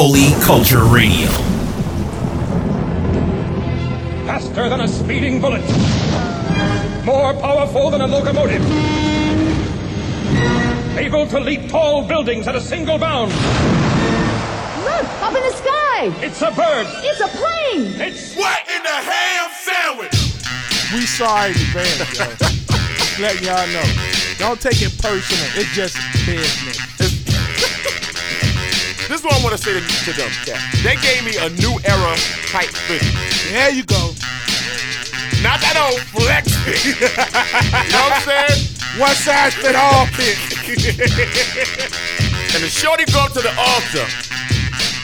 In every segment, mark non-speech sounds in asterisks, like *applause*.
Holy Culture Radio. Faster than a speeding bullet. More powerful than a locomotive. Able to leap tall buildings at a single bound. Look, up in the sky. It's a bird. It's a plane. It's What in the ham sandwich? We sorry in advance, yo. Let y'all know. Don't take it personal. It's just business. This is what I want to say to, to them. Cat. They gave me a new era type figure. There you go. Not that old flex fit. *laughs* you know what I'm saying? One size fit all fit. *laughs* And the shorty go up to the altar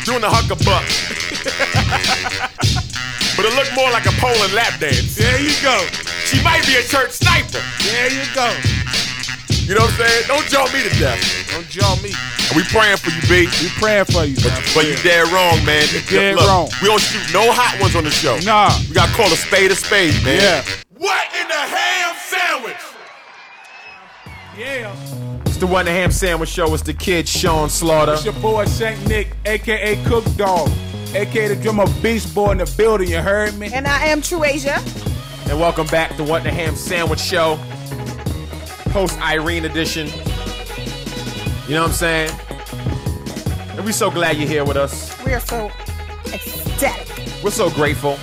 doing the huck a buck. *laughs* but it looked more like a pole and lap dance. There you go. She might be a church sniper. There you go. You know what I'm saying? Don't jaw me to death. Don't jaw me. And we praying for you, B. We praying for you. man. But you dead wrong, man. dead Look, wrong. We don't shoot no hot ones on the show. Nah. We gotta call a spade a spade, man. Yeah. What in the ham sandwich? Yeah. It's the One the Ham Sandwich Show. It's the kid Sean Slaughter. It's your boy Saint Nick, aka Cook Dog, aka the drummer Beast Boy in the building. You heard me? And I am True Asia. And welcome back to What in the Ham Sandwich Show. Post Irene edition. You know what I'm saying? And we're so glad you're here with us. We are so ecstatic. We're so grateful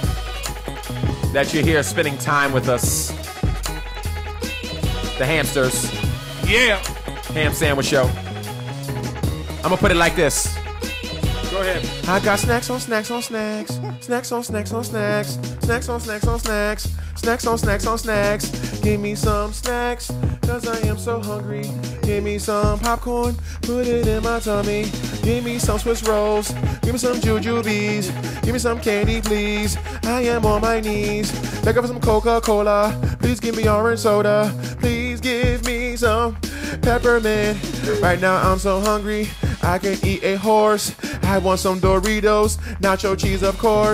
that you're here spending time with us. The hamsters. Yeah. Ham Sandwich Show. I'm gonna put it like this. Go ahead. I got snacks on snacks on snacks. Snacks on snacks on snacks. Snacks on snacks on snacks. Snacks on snacks on snacks. Give me some snacks, cause I am so hungry. Give me some popcorn, put it in my tummy. Give me some Swiss rolls. Give me some jujubes. Give me some candy, please. I am on my knees. Back up for some Coca Cola. Please give me orange soda. Please give me some peppermint. Right now I'm so hungry. I can eat a horse. I want some Doritos, nacho cheese, of course,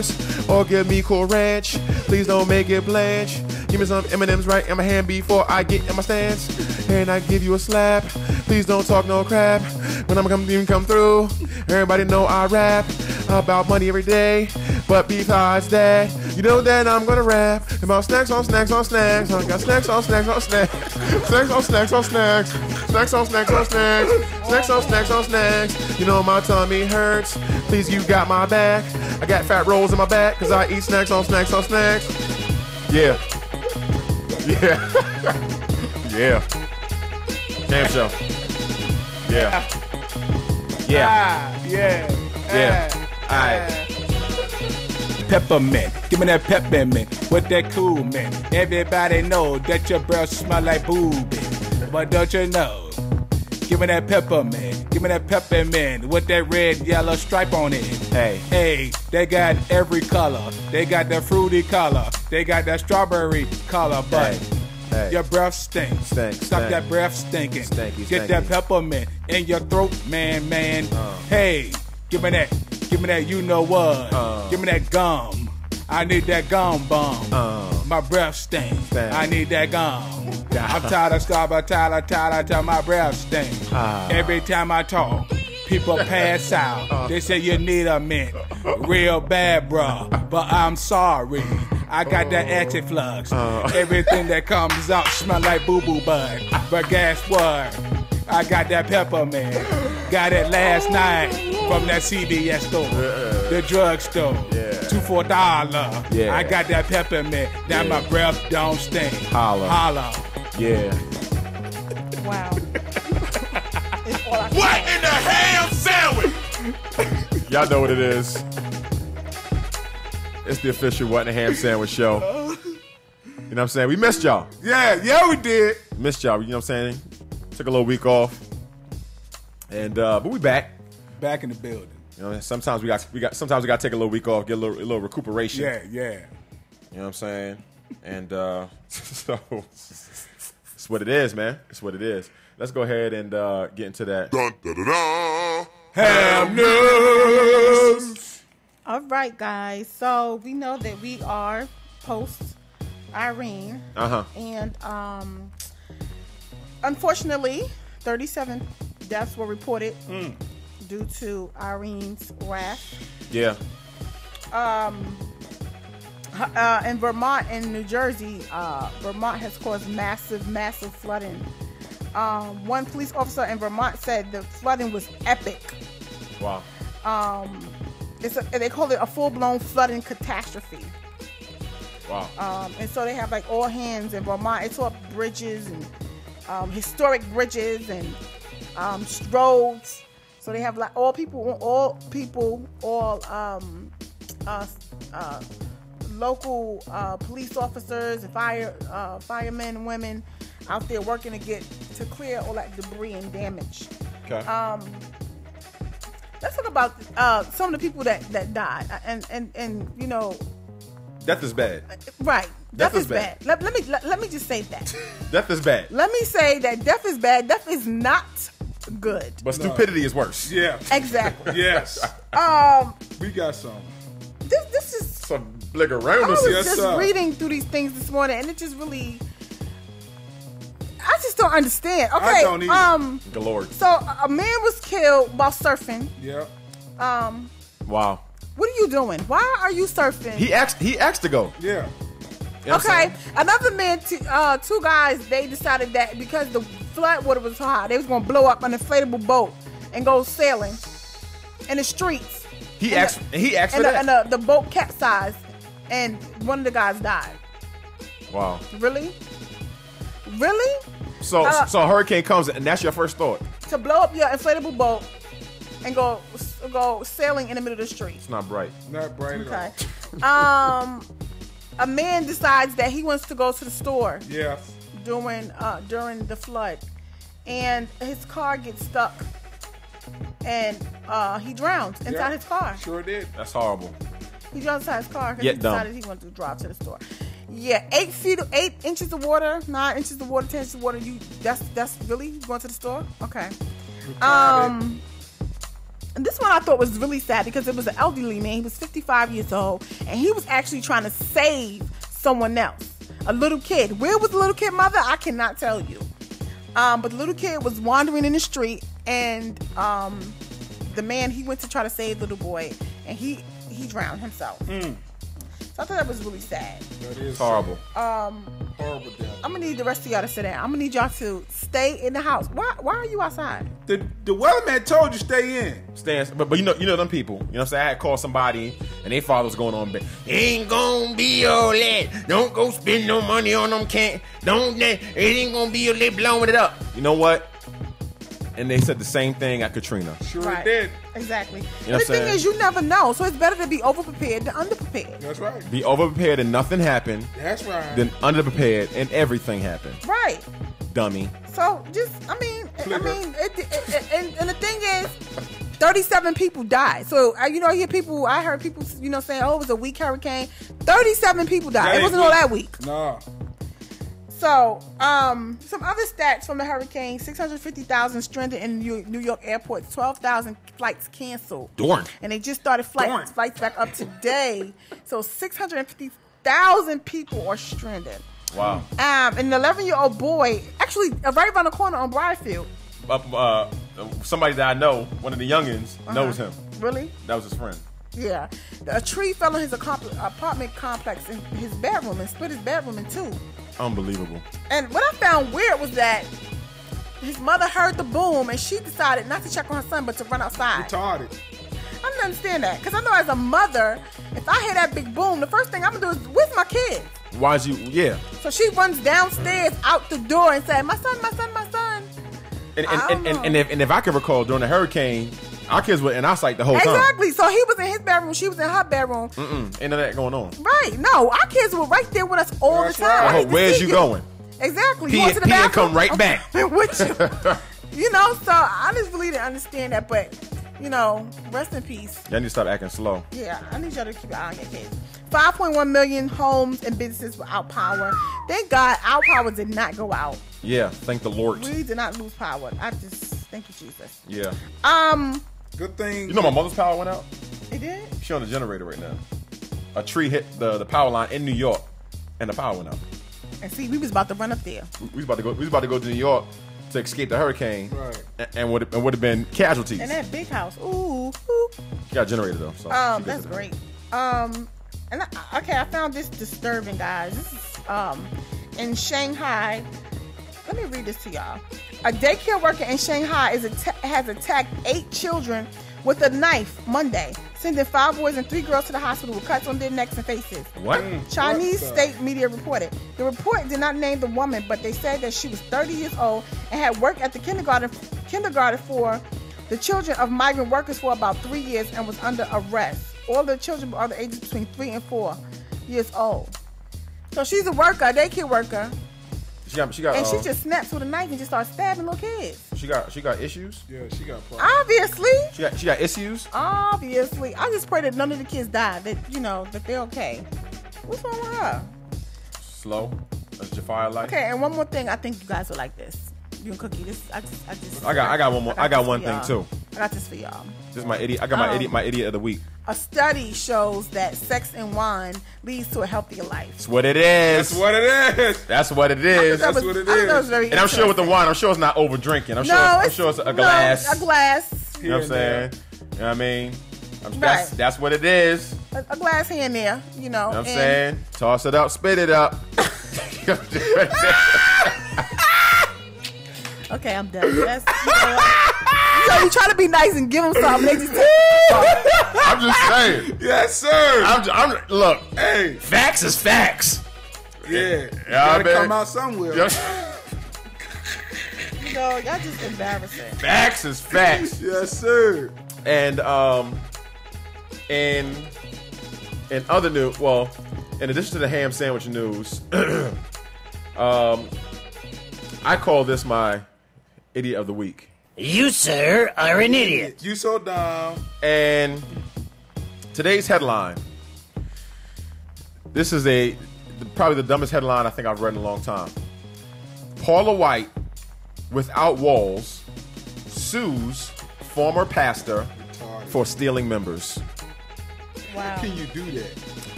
or give me Cool Ranch. Please don't make it blanch. Give me some M&M's right in my hand before I get in my stance, and I give you a slap. Please don't talk no crap when I'm even come through. Everybody know I rap about money every day, but besides that, you know that I'm gonna rap about snacks on snacks on snacks. I got snacks on snacks on snacks, snacks on snacks on snacks, snacks on snacks on snacks, snacks on snacks on snacks. You know my tummy hurts. Please, you got my back. I got fat rolls in my back because I eat snacks on snacks on snacks. Yeah. Yeah. *laughs* yeah. Damn show. Yeah. Yeah. Ah, yeah. Yeah. Ah, Alright. Peppermint. Give me that peppermint with that cool mint. Everybody know that your breath smell like booby. But don't you know? Give me that peppermint. Give me that peppermint with that red, yellow stripe on it. Hey. Hey, they got every color. They got that fruity color. They got that strawberry color. But Hey. Hey. your breath stinks. Stink, Stop that breath stinking. Stinky, Get stinky. that peppermint in your throat, man, man. Uh. Hey, give me that. Give me that. You know what? Uh. give me that gum. I need that gum bum. Uh. my breath stinks. Stink. I need that gum. I'm tired of starving, tired of, tired of, tired my breath stinks. Uh. Every time I talk, people pass out. They say you need a mint. Real bad, bro. But I'm sorry. I got that anti-flux. Everything that comes out smell like boo-boo bud. But guess what? I got that pepper, man. Got it last night from that CVS store, uh-uh. the drugstore. Two for a dollar. Yeah. I got that pepper, man. Now my breath don't stink. Holla. Holla. Yeah. Wow. It's all I What in the ham sandwich? Y'all know what it is. It's the official What in the Ham Sandwich show. Oh. You know what I'm saying? We missed y'all. Yeah, yeah, we did. Missed y'all. You know what I'm saying? Took a little week off. And uh but we back. Back in the building. You know, sometimes we got we got sometimes we got to take a little week off, get a little a little recuperation. Yeah, yeah. You know what I'm saying? And uh *laughs* so it's what it is, man. It's what it is. Let's go ahead and uh get into that. Dun, da, da, da. Ham news. All right, guys. So we know that we are post Irene, Uh-huh. and um, unfortunately, 37 deaths were reported due to Irene's wrath. Yeah. Um, Uh, in Vermont and New Jersey, uh, Vermont has caused massive, massive flooding. Um, one police officer in Vermont said the flooding was epic. Wow. It's a, they call it a full-blown flooding catastrophe. Wow. Um, and so they have like all hands in Vermont. It's all bridges and um, historic bridges and um, roads. So they have like all people, all people, all um, uh, uh, local uh, police officers fire uh, firemen and women out there working to get to clear all that debris and damage. Okay. Um, let's talk about uh, some of the people that that died and and and you know Death is bad. right. Death, Death is is bad. bad. Let, let me let, let me just say that. *laughs* Death is bad. let me say that death is bad. Death is not good. But stupidity is worse. Yeah. Exactly. *laughs* Yes. um, we got some. this this is. Some bligger I round was yes, just sir. reading through these things this morning, and it just really. I just don't understand. Okay. don't either. um. galore. So a a man was killed while surfing. Yeah. Um. Wow. What are you doing? Why are you surfing? He asked. He asked to go. Yeah. You know Okay, another man, t- uh, two guys, they decided that because the flood water was so high, they was gonna blow up an inflatable boat and go sailing in the streets. He And asked. he asked for And, the, that. and the, the boat capsized, and one of the guys died. wow. Really? Really? So Uh, so a hurricane comes and that's your first thought. To blow up your inflatable boat and go go sailing in the middle of the street? It's not bright. Not bright at Okay. all. Um, a man decides that he wants to go to the store. Yeah. during uh, during the flood, and his car gets stuck, and uh, he drowns inside Yeah. his car. Sure did. That's horrible. He drowns inside his car because Yet he dumb. decided he wanted to drive to the store. Yeah, eight feet, eight inches of water, nine inches of water, ten inches of water. You that's that's really going to the store? Okay. Um. And this one I thought was really sad because it was an elderly man. He was 55 years old, and he was actually trying to save someone else, a little kid. Where was the little kid, mother? I cannot tell you. Um, but the little kid was wandering in the street, and um, the man he went to try to save the little boy, and he he drowned himself. So I thought that was really sad. That is horrible. Um, horrible death. I'm gonna need the rest of y'all to sit down. I'm gonna need y'all to stay in the house. Why Why are you outside? The the weatherman told you stay in. Stands, but but you know you know them people. You know what I'm saying? I had called somebody and they father was going on. But ain't gonna be all that. Don't go spend no money on them. Can't don't. It ain't gonna be all that blowing it up. You know what? And they said the same thing at Katrina. Sure Right. did. Exactly. know the what thing saying? is, you never know. So it's better to be overprepared than underprepared. That's right. Be overprepared and nothing happened. That's right. Then underprepared and everything happened. Right. Dummy. So just, I mean, I mean, it, it, it, and, and the thing is, 37 people died. So uh, you know, I hear people. I heard people, you know, saying, "Oh, it was a weak hurricane." 37 people died. That it wasn't all that weak. Nah. So, um, some other stats from the hurricane: 650,000 stranded in New New York airports, 12,000 flights canceled. Darn. And they just started flights Darn. flights back up today. so 650,000 people are stranded. Wow. Um, an 11 year old boy, actually, uh, right around the corner on Briarfield. Uh, uh, somebody that I know, one of the youngins, knows him. Really? That was his friend. Yeah. A tree fell in his accom- apartment complex in his bedroom and split his bedroom in two. Unbelievable. And what I found weird was that his mother heard the boom and she decided not to check on her son but to run outside. Retarded. I don't understand that because I know as a mother, if I hear that big boom, the first thing I'm gonna do is, "Where's my kid?" Why'd you? Yeah. So she runs downstairs out the door and said, "My son, my son, my son." And and, and, and, and if and if I can recall during the hurricane, our kids were in our sight the whole time. Exactly. So he was in his bedroom, she was in her bedroom. Mm-mm. Ain't of that going on. Right? No, our kids were right there with us all That's the time. right. Oh, where's see you going? Exactly. Pee you and- to the pee and bathroom? come right *laughs* back. *laughs* With you. *laughs* you know, so I just really didn't understand that, but you know, rest in peace. Y'all need to stop acting slow. Yeah, I need y'all to keep an eye on your kids. 5.1 million homes and businesses without power. Thank God our power did not go out. Yeah. Thank the Lord. We did not lose power. I just thank you, Jesus. Yeah. Um, Good thing. You know my mother's power went out. it did. She on the generator right now. A tree hit the the power line in New York, and the power went out. And see, we was about to run up there. We we was about to go. We was about to go to New York to escape the hurricane, Right. a- and would and would have been casualties. And that big house. Ooh. ooh. She got a generator though. So Um, that's great. Um, and I, okay, I found this disturbing, guys. This is um in Shanghai. Let me read this to y'all. A daycare worker in Shanghai is atta- has attacked eight children with a knife Monday, sending five boys and three girls to the hospital with cuts on their necks and faces. What? Mm. Chinese What the- state media reported. The report did not name the woman, but they said that she was 30 years old and had worked at the kindergarten kindergarten for the children of migrant workers for about three years and was under arrest. All the children are the ages between three and four years old. So she's a worker, a daycare worker, She got she got and she uh, just snaps with a knife and just starts stabbing little kids. she got she got issues. Yeah, she got problems. Obviously, She got she got issues. obviously. I just pray that none of the kids die. That you know that they're okay. What's wrong with her? Slow. That's Jafar like. Okay, and one more thing. I think you guys will like this. You and Cookie. This I just I just I got- I got one more- I got this one thing, y'all. too. I got this for y'all. This is my idiot. I got my Um, idiot my idiot of the week. A study shows that sex and wine leads to a healthier life. That's what it is. That's what it is. That's what it I thought is. that That's was- what it I thought that is. was very And I'm sure with the wine, I'm sure it's not over drinking. I'm sure. no, I'm it's, sure it's a glass. no, glass. a glass, You know what I'm saying? You know what I mean? I'm- That's Right. that's what it is. A, a glass here and there. You know. know what I'm and- saying? Toss it up, spit it up. *laughs* Okay, I'm done. That's, you know, what? *laughs* you try to be nice and give them something. They just take *laughs* I'm just saying. Yes, sir. I'm, j- I'm look. hey, Facts is facts. yeah. Yeah, Gotta man. come out somewhere. you know, y'all just embarrassing. facts is facts. *laughs* Yes, sir. And um, in in other news, well, in addition to the ham sandwich news, *clears throat* um, I call this my idiot of the week. You, sir, are an idiot. You so dumb. And today's headline. This is a probably the dumbest headline I think I've read in a long time. Paula White, without walls, sues former pastor for stealing members. Wow. How Can you do that?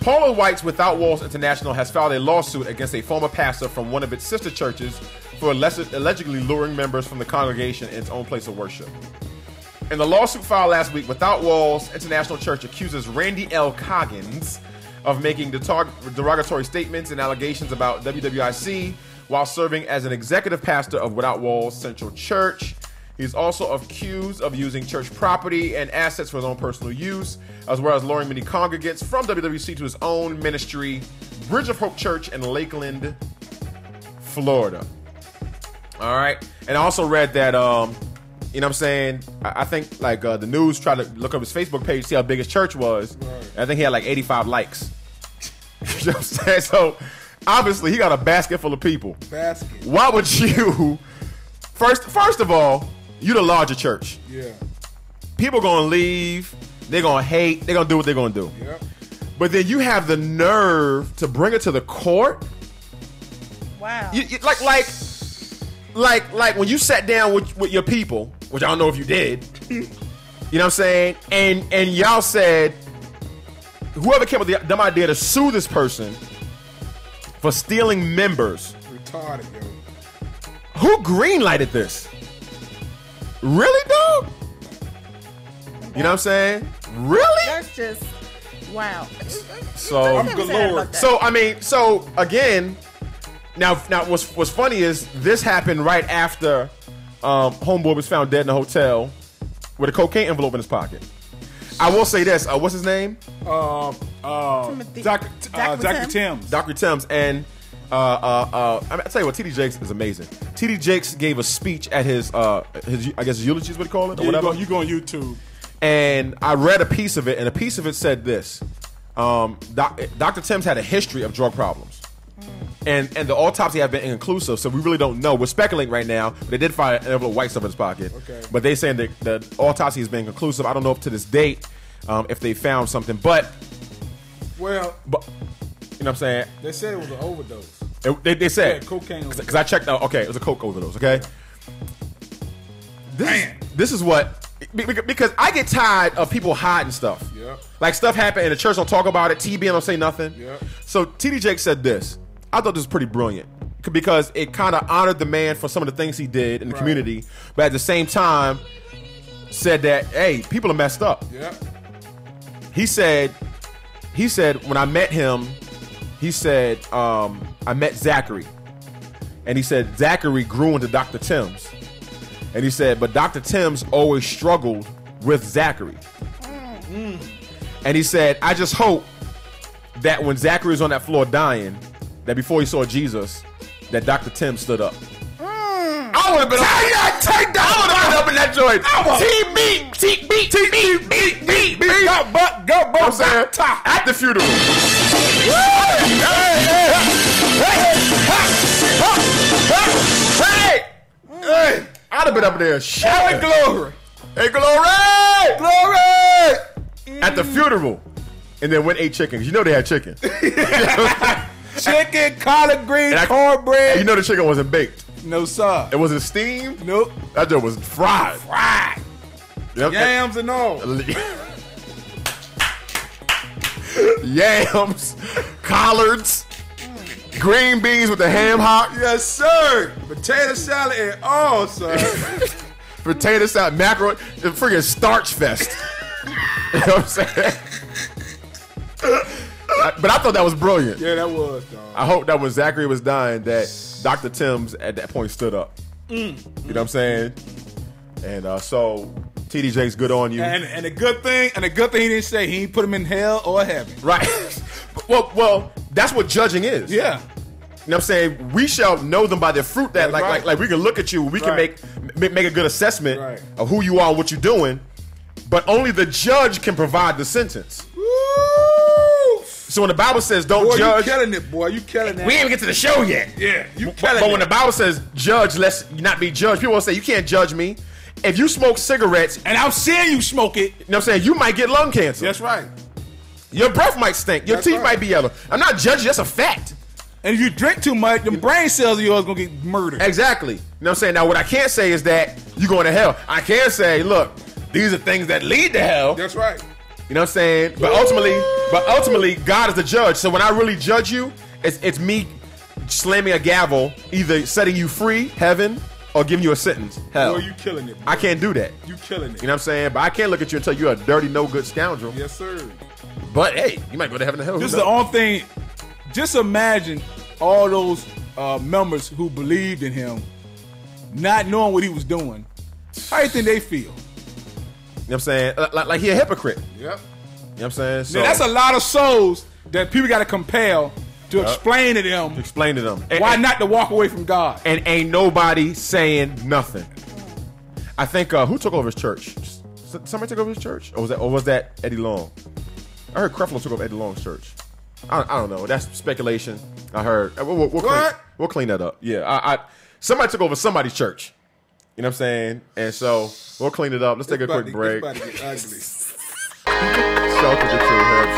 Paula White's Without Walls International has filed a lawsuit against a former pastor from one of its sister churches for allegedly luring members from the congregation in its own place of worship. In the lawsuit filed last week, Without Walls International Church accuses Randy L. Coggins of making derogatory statements and allegations about WWIC while serving as an executive pastor of Without Walls Central Church. He's also accused of using church property and assets for his own personal use, as well as luring many congregants from WWC to his own ministry, Bridge of Hope Church in Lakeland, Florida. All right. And I also read that, um, you know what I'm saying? I, I think like uh, the news tried to look up his Facebook page, see how big his church was. And I think he had like 85 likes. *laughs* you know what I'm saying? So obviously he got a basket full of people. Basket. Why would *laughs* you first first of all, you the larger church. Yeah. People gonna leave, they're gonna hate, they're gonna do what they're gonna do. Yep. But then you have the nerve to bring it to the court. Wow. You, you- like like like like when you sat down with, with your people, which I don't know if you did. you know what I'm saying? And and y'all said whoever came up with the dumb idea to sue this person for stealing members. Retarded, yo. Who greenlighted this? Really, dog? You know what I'm saying? Really? That's just wow. So I never said. So I mean, so again, now now what's what's funny is this happened right after um, homeboy was found dead in a hotel with a cocaine envelope in his pocket. I will say this. Uh, what's his name? Um, uh, Timothy- Dr. Uh, Dr. Dr. Dr. Tims and uh, uh, uh, I, mean, I tell you what, TD Jakes is amazing. TD Jakes gave a speech at his, uh, his I guess eulogy is what you call it, or Yeah, you, whatever. go, you go on YouTube. and I read a piece of it, and a piece of it said this: um, doc, Dr. Tims had a history of drug problems, and and the autopsy have been inconclusive, so we really don't know. We're speculating right now. But they did find an envelope of white stuff in his pocket, Okay. but they saying that the autopsy has been conclusive. I don't know if to this date um, if they found something, but Well, but you know what I'm saying. they said it was an overdose. It- they, they said Yeah, cocaine because I checked out. Okay, it was a coke overdose. Okay, this Man. this is what be- be- because I get tired of people hiding stuff. Yep. Like stuff happened and the church don't talk about it. TBN don't say nothing. Yep. So TD Jake said this. I thought this was pretty brilliant. because it kind of honored the man for some of the things he did in the community, but at the same time said that hey, people are messed up. Yeah. He said, he said when I met him, he said um, I met Zachary, and he said Zachary grew into Dr. Tims, and he said but Dr. Tims always struggled with Zachary, and he said I just hope that when Zachary was on that floor dying, that before he saw Jesus, that Dr. Tim stood up. Hmm. I would have been. Take, take that. I would have been up in that joint. Team beat, team beat, team beat, beat, beat, beat. Go, but, go, I'm but, saying at the funeral. Hey, hey, I'd have been up there shouting glory. Hey, glory, glory at the funeral, and then went ate chickens. You know they had chicken. *laughs* Chicken, collard greens, I- cornbread. you know the chicken wasn't baked. no, sir. It wasn't steamed. Nope. That joint was fried. Fried. Yep. Yams and all. *laughs* Yams, collards, green beans with the ham hock, Yes, sir. Potato salad and all, sir. *laughs* potato salad, macaroni, the freaking starch fest. *laughs* you know what I'm saying? But I thought that was brilliant. yeah, that was, dog. I hope that when Zachary was dying, that Dr. Tims at that point stood up. You know what I'm saying? And uh, so TDJ's good on you. And and a good thing, and a good thing he didn't say he ain't put him in hell or heaven. right. *laughs* well, well, that's what judging is. Yeah. You know what I'm saying? We shall know them by their fruit. That like, right. like like we can look at you, we can Right. make make make a good assessment Right. of who you are and what you're doing. But only the judge can provide the sentence. So when the Bible says don't Boy, judge, you killing it, boy. You killing it. we ain't even get to the show yet. yeah, you But, killing but it. But when the Bible says judge, let's not be judged. People will say you can't judge me. If you smoke cigarettes, and I'm seeing you smoke it. you know what I'm saying, you might get lung cancer. That's right. Your breath might stink. Your That's teeth right. might be yellow. I'm not judging. That's a fact. And if you drink too much, them brain cells of yours gonna get murdered. Exactly. You know what I'm saying? Now, what I can't say is that you're going to hell. I can say, look, these are things that lead to hell. That's right. You know what I'm saying? But ultimately, but ultimately, God is the judge. So when I really judge you, it's it's me slamming a gavel, either setting you free, heaven, or giving you a sentence, hell. Boy, you killing it. Boy. I can't do that. You killing it. You know what I'm saying? But I can't look at you and tell you you're a dirty, no good scoundrel. Yes, sir. But hey, you might go to heaven or hell. This is the only thing. Just imagine all those uh, members who believed in him, not knowing what he was doing. How do you think they feel? You know what I'm saying? Uh, Like, like he a hypocrite. You know what I'm saying? So Now, that's a lot of souls that people got to compel to explain to them explain to them. And- why and- not to walk away from God. and ain't nobody saying nothing. I think uh, who took over his church? Somebody took over his church, or was that, or was that Eddie Long? I heard Creflo took over Eddie Long's church. I, I don't know. That's speculation. I heard. Uh, We'll, we'll, we'll, clean, What? we'll clean that up. Yeah, I, I somebody took over somebody's church. You know what I'm saying? And so we'll clean it up. Let's take a It's about quick to- break. It's about to get ugly. *laughs* *laughs* The true herb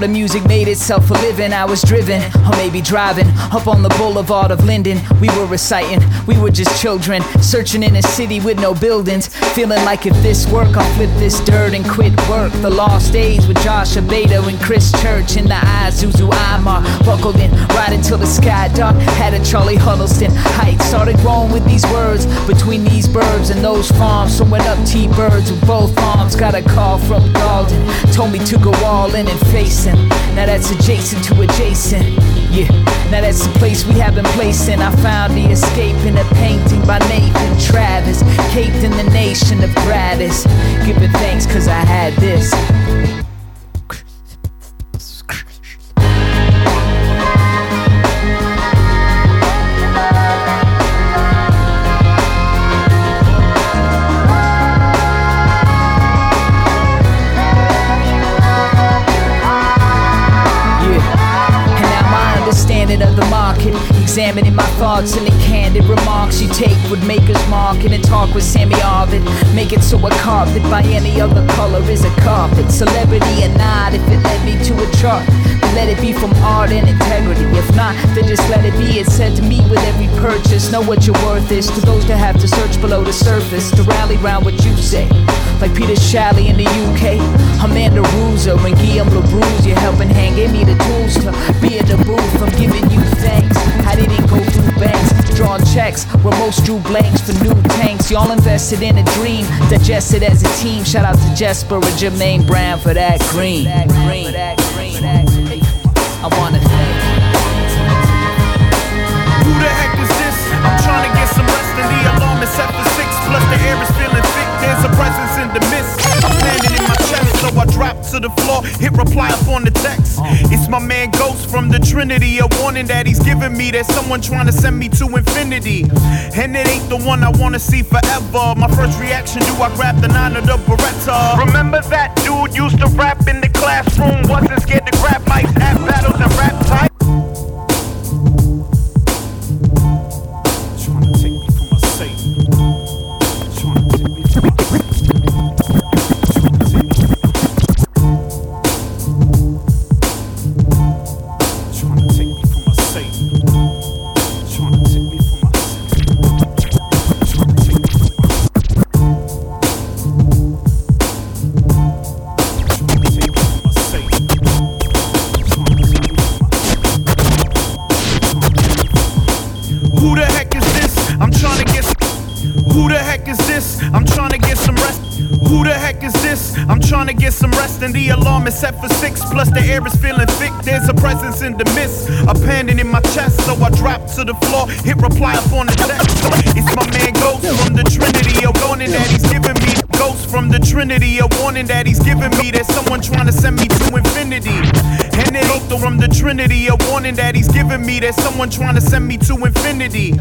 the music made itself a living, I was driven, or maybe driving, up on the boulevard of Linden. We were reciting, we were just children, searching in a city with no buildings. Feeling like if this work, I'll flip this dirt and quit work. The lost days with Josh Abedo and Chris Church in the eyes, Zuzu Imar. Buckled in, right until the sky dark. Had a Charlie Huddleston height. Started growing with these words between these birds and those farms. Sewing up T-birds with both arms. Got a call from Galden. Told me to go all in and face Now that's adjacent to adjacent. Yeah, now that's the place we have been placing. I found the escape in a painting by Nathan Travis. Caped in the nation of gratis. Giving thanks cause I had this. Examining my thoughts and the candid remarks you take would make us mark and then talk with Sammy Arvid. Make it so a carpet by any other color is a carpet. Celebrity or not, if it led me to a chart, then let it be from art and integrity. If not, then just let it be. It's said to me with every purchase. Know what your worth is to those that have to search below the surface to rally round what you say. Like Peter Shalley in the UK, Amanda Russo and Guillaume LaBruse, you're helping hand. Gave me the tools to be in the booth. I'm giving you thanks. I didn't go through banks, drawing checks where most drew blanks for new tanks. Y'all invested in a dream, digested as a team. Shout out to Jesper and Jermaine Brown for that green. I wanna thank. Who the heck is this? I'm trying to get some rest and the alarm is set for six. Plus the air is feeling. There's a presence in the mist. I'm landing in my chest, so I drop to the floor. Hit reply up on the text. It's my man Ghost from the Trinity. A warning that he's giving me. that someone trying to send me to infinity. And it ain't the one I wanna see forever. My first reaction, do I grab the nine of the Beretta? Remember that dude used to rap in the classroom? Wasn't scared to grab mics at battles and rap tight. To the floor. Hit reply up on the text. It's my man Ghost from the Trinity. A warning that he's giving me. Ghost from the Trinity. A warning that he's giving me. There's someone trying to send me to infinity. And it ain't the from the Trinity. A warning that he's giving me. There's someone trying to send me to infinity.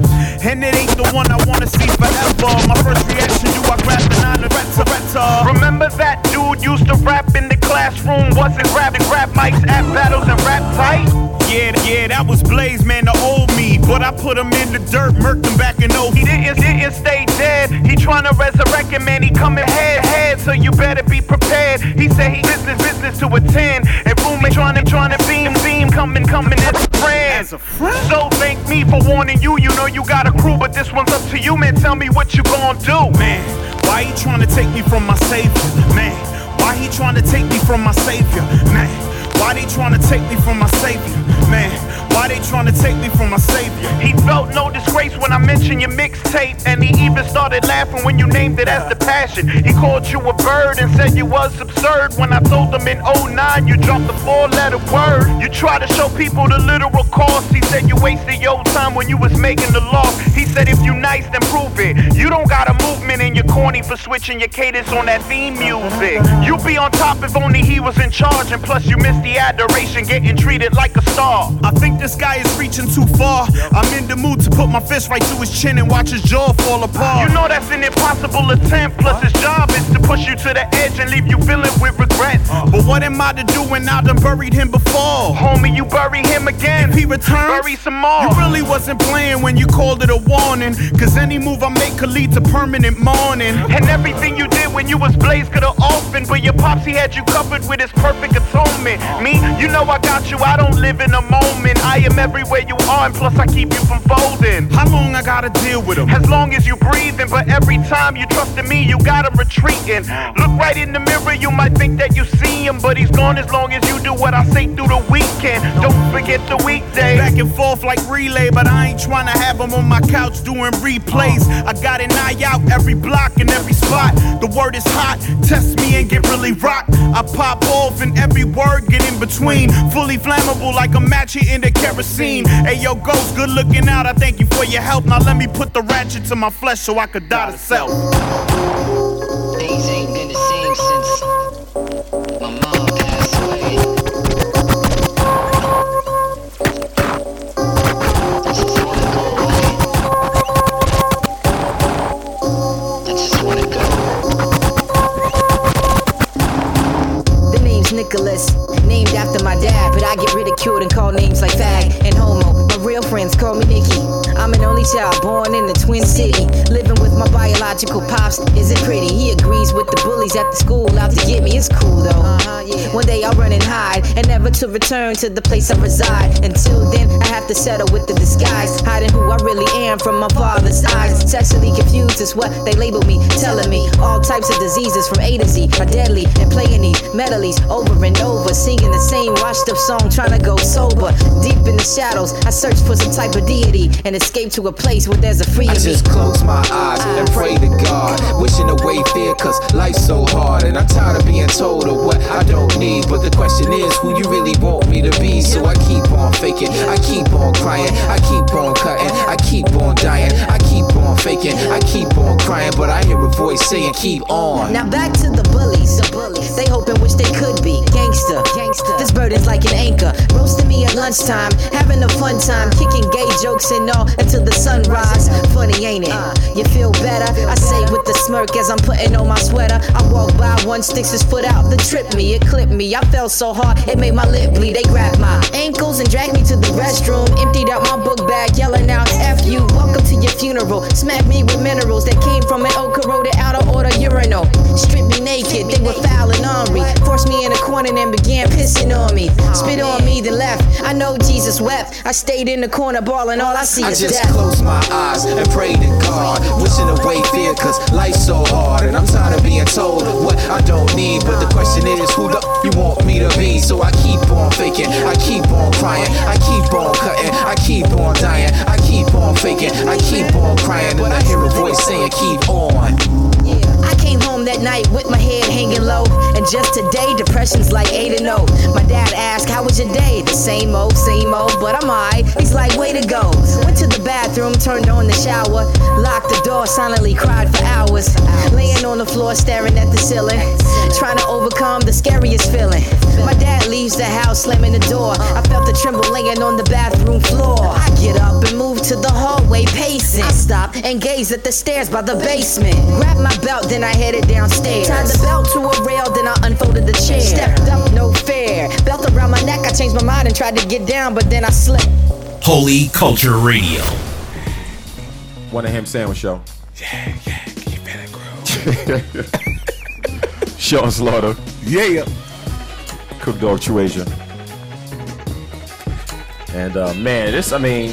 And it ain't the one I wanna see forever. My first reaction, do I grab the nine Retta Retta? Uh? Remember that dude used to rap in the classroom? Wasn't grabbing grab mics at battles and rap tight? Yeah, yeah, that was Blaze, man, the old me. But I put him in the dirt, murked him back in 0. He didn't, didn't stay dead. He trying to resurrect him, man. He coming head head, so you better be prepared. He said he business business to attend. And roommate trying to trying to beam beam coming coming as a friend. As a friend. So thank me for warning you. You know you got a crew, but this one's up to you, man. Tell me what you gonna do, man. Why he trying to take me from my savior, man? Why he trying to take me from my savior, man? Why they trying to take me from my savior, man? Why they trying to take me from my savior? He felt no disgrace when I mentioned your mixtape, and he even started laughing when you named it as the passion. He called you a bird and said you was absurd. When I told him in 09 you dropped the four-letter word. You try to show people the literal cost. He said you wasted your time when you was making the law. He said if you nice, then prove it. You don't got a movement and you're corny for switching your cadence on that theme music. You be on top if only he was in charge, and plus you missed the adoration, getting treated like a star. I think this guy is reaching too far. I'm in the mood to put my fist right to his chin and watch his jaw fall apart. You know that's an impossible attempt. Plus his job is to push you to the edge and leave you feeling with regret. But what am I to do when I done buried him before? Homie, you bury him again. If he returns, bury some more. You really wasn't playing when you called it a warning. Cause any move I make could lead to permanent mourning. And everything you did when you was Blaze could have often. But your pops, he had you covered with his perfect atonement. Me, you know I got you, I don't live in a moment. I am everywhere you are, and plus I keep you from folding. How long I gotta deal with him? As long as you breathing, but every time you trust in me, you got him retreating. Look right in the mirror, you might think that you see him, but he's gone as long as you do what I say through the weekend. Don't forget the weekday. Back and forth like relay, but I ain't trying to have him on my couch doing replays. I got an eye out every block and every spot. The word is hot, test me and get really rocked. I pop off and every word get in between. Fully flammable like a match hitting the kerosene. Hey yo, ghost, good looking out. I thank you for your help. Now let me put the ratchet to my flesh so I could die to self. Things ain't been the same since my mom passed away. I just wanna go away. I just wanna go. The name's Nicholas, named after my dad, but I get ridiculed and called names like fag and homo. My real friends call me Nikki. I'm an only child born in the Twin City. Living with my biological pops. Is it pretty? He agrees with the bullies at the school out to get me. It's cool though. Uh-huh, One day I'll run and hide and never to return to the place I reside. Until then, I have to settle with the disguise. Hiding who I really am from my father's eyes. Sexually confused is what they label me. Telling me all types of diseases from A to Z are deadly. And playing these melodies over and over. Singing the same washed up song, trying to go sober. Deep in the shadows, I search for some type of deity and escape to a place where there's a free I just close my eyes and ah. pray to God, wishing away fear, cause life's so hard. And I'm tired of being told of what I don't need. But the question is, who you really want me to be? So I keep on faking, I keep on crying, I keep on cutting, I keep on dying, I keep on faking, I keep on crying. But I hear a voice saying, keep on. Now back to the bullies. The bullies. They hoping wish they could be gangster. Gangster. This burden's like an anchor. Roasting me at lunchtime, having a fun time, kicking gay jokes and all until the sunrise. Funny, ain't it? Uh. You feel better? I say with a smirk as I'm putting on my sweater. I walk by, one sticks his foot out, then trip me. It clipped me. I fell so hard, it made my lip bleed. They grabbed my ankles and dragged me to the restroom. Emptied out my book bag, yelling out, F you, welcome to your funeral. Smacked me with minerals that came from an old corroded out of order urinal. Stripped me naked, they were ornery. Forced me in a corner and began pissing on me. Spit on me, then left. I know Jesus wept. I stayed in the corner bawling, all I see I is just death. close my eyes and pray to God, wishing away fear, cause life's so hard. And I'm tired of being told what I don't need. But the question is, who the you want me to be? So I keep on faking, I keep on crying, I keep on cutting, I keep on dying, I keep on faking, I keep on crying. But I hear a voice saying, keep on. I came home that night with my head hanging low. And just today, depression's like 8 and 0. My dad asked, How was your day? The same old, same old, but I'm alright. He's like, Way to go. Went to the bathroom, turned on the shower, locked the door, silently cried for hours. Laying on the floor, staring at the ceiling, trying to overcome the scariest feeling. My dad leaves the house, slamming the door. I felt the tremble laying on the bathroom floor. I get up and move to the hallway, pacing. I stop and gaze at the stairs by the basement. Grab my belt, then I headed downstairs. Tied the belt to a rail, then I unfolded the chair. Stepped up, no fair. Belt around my neck, I changed my mind and tried to get down, but then I slipped. Holy Culture Radio. One of him sandwich show. Yeah, yeah, keep it groove. Sean Slaughter. Yeah. Cook Dog True Asia. And uh, man, this I mean,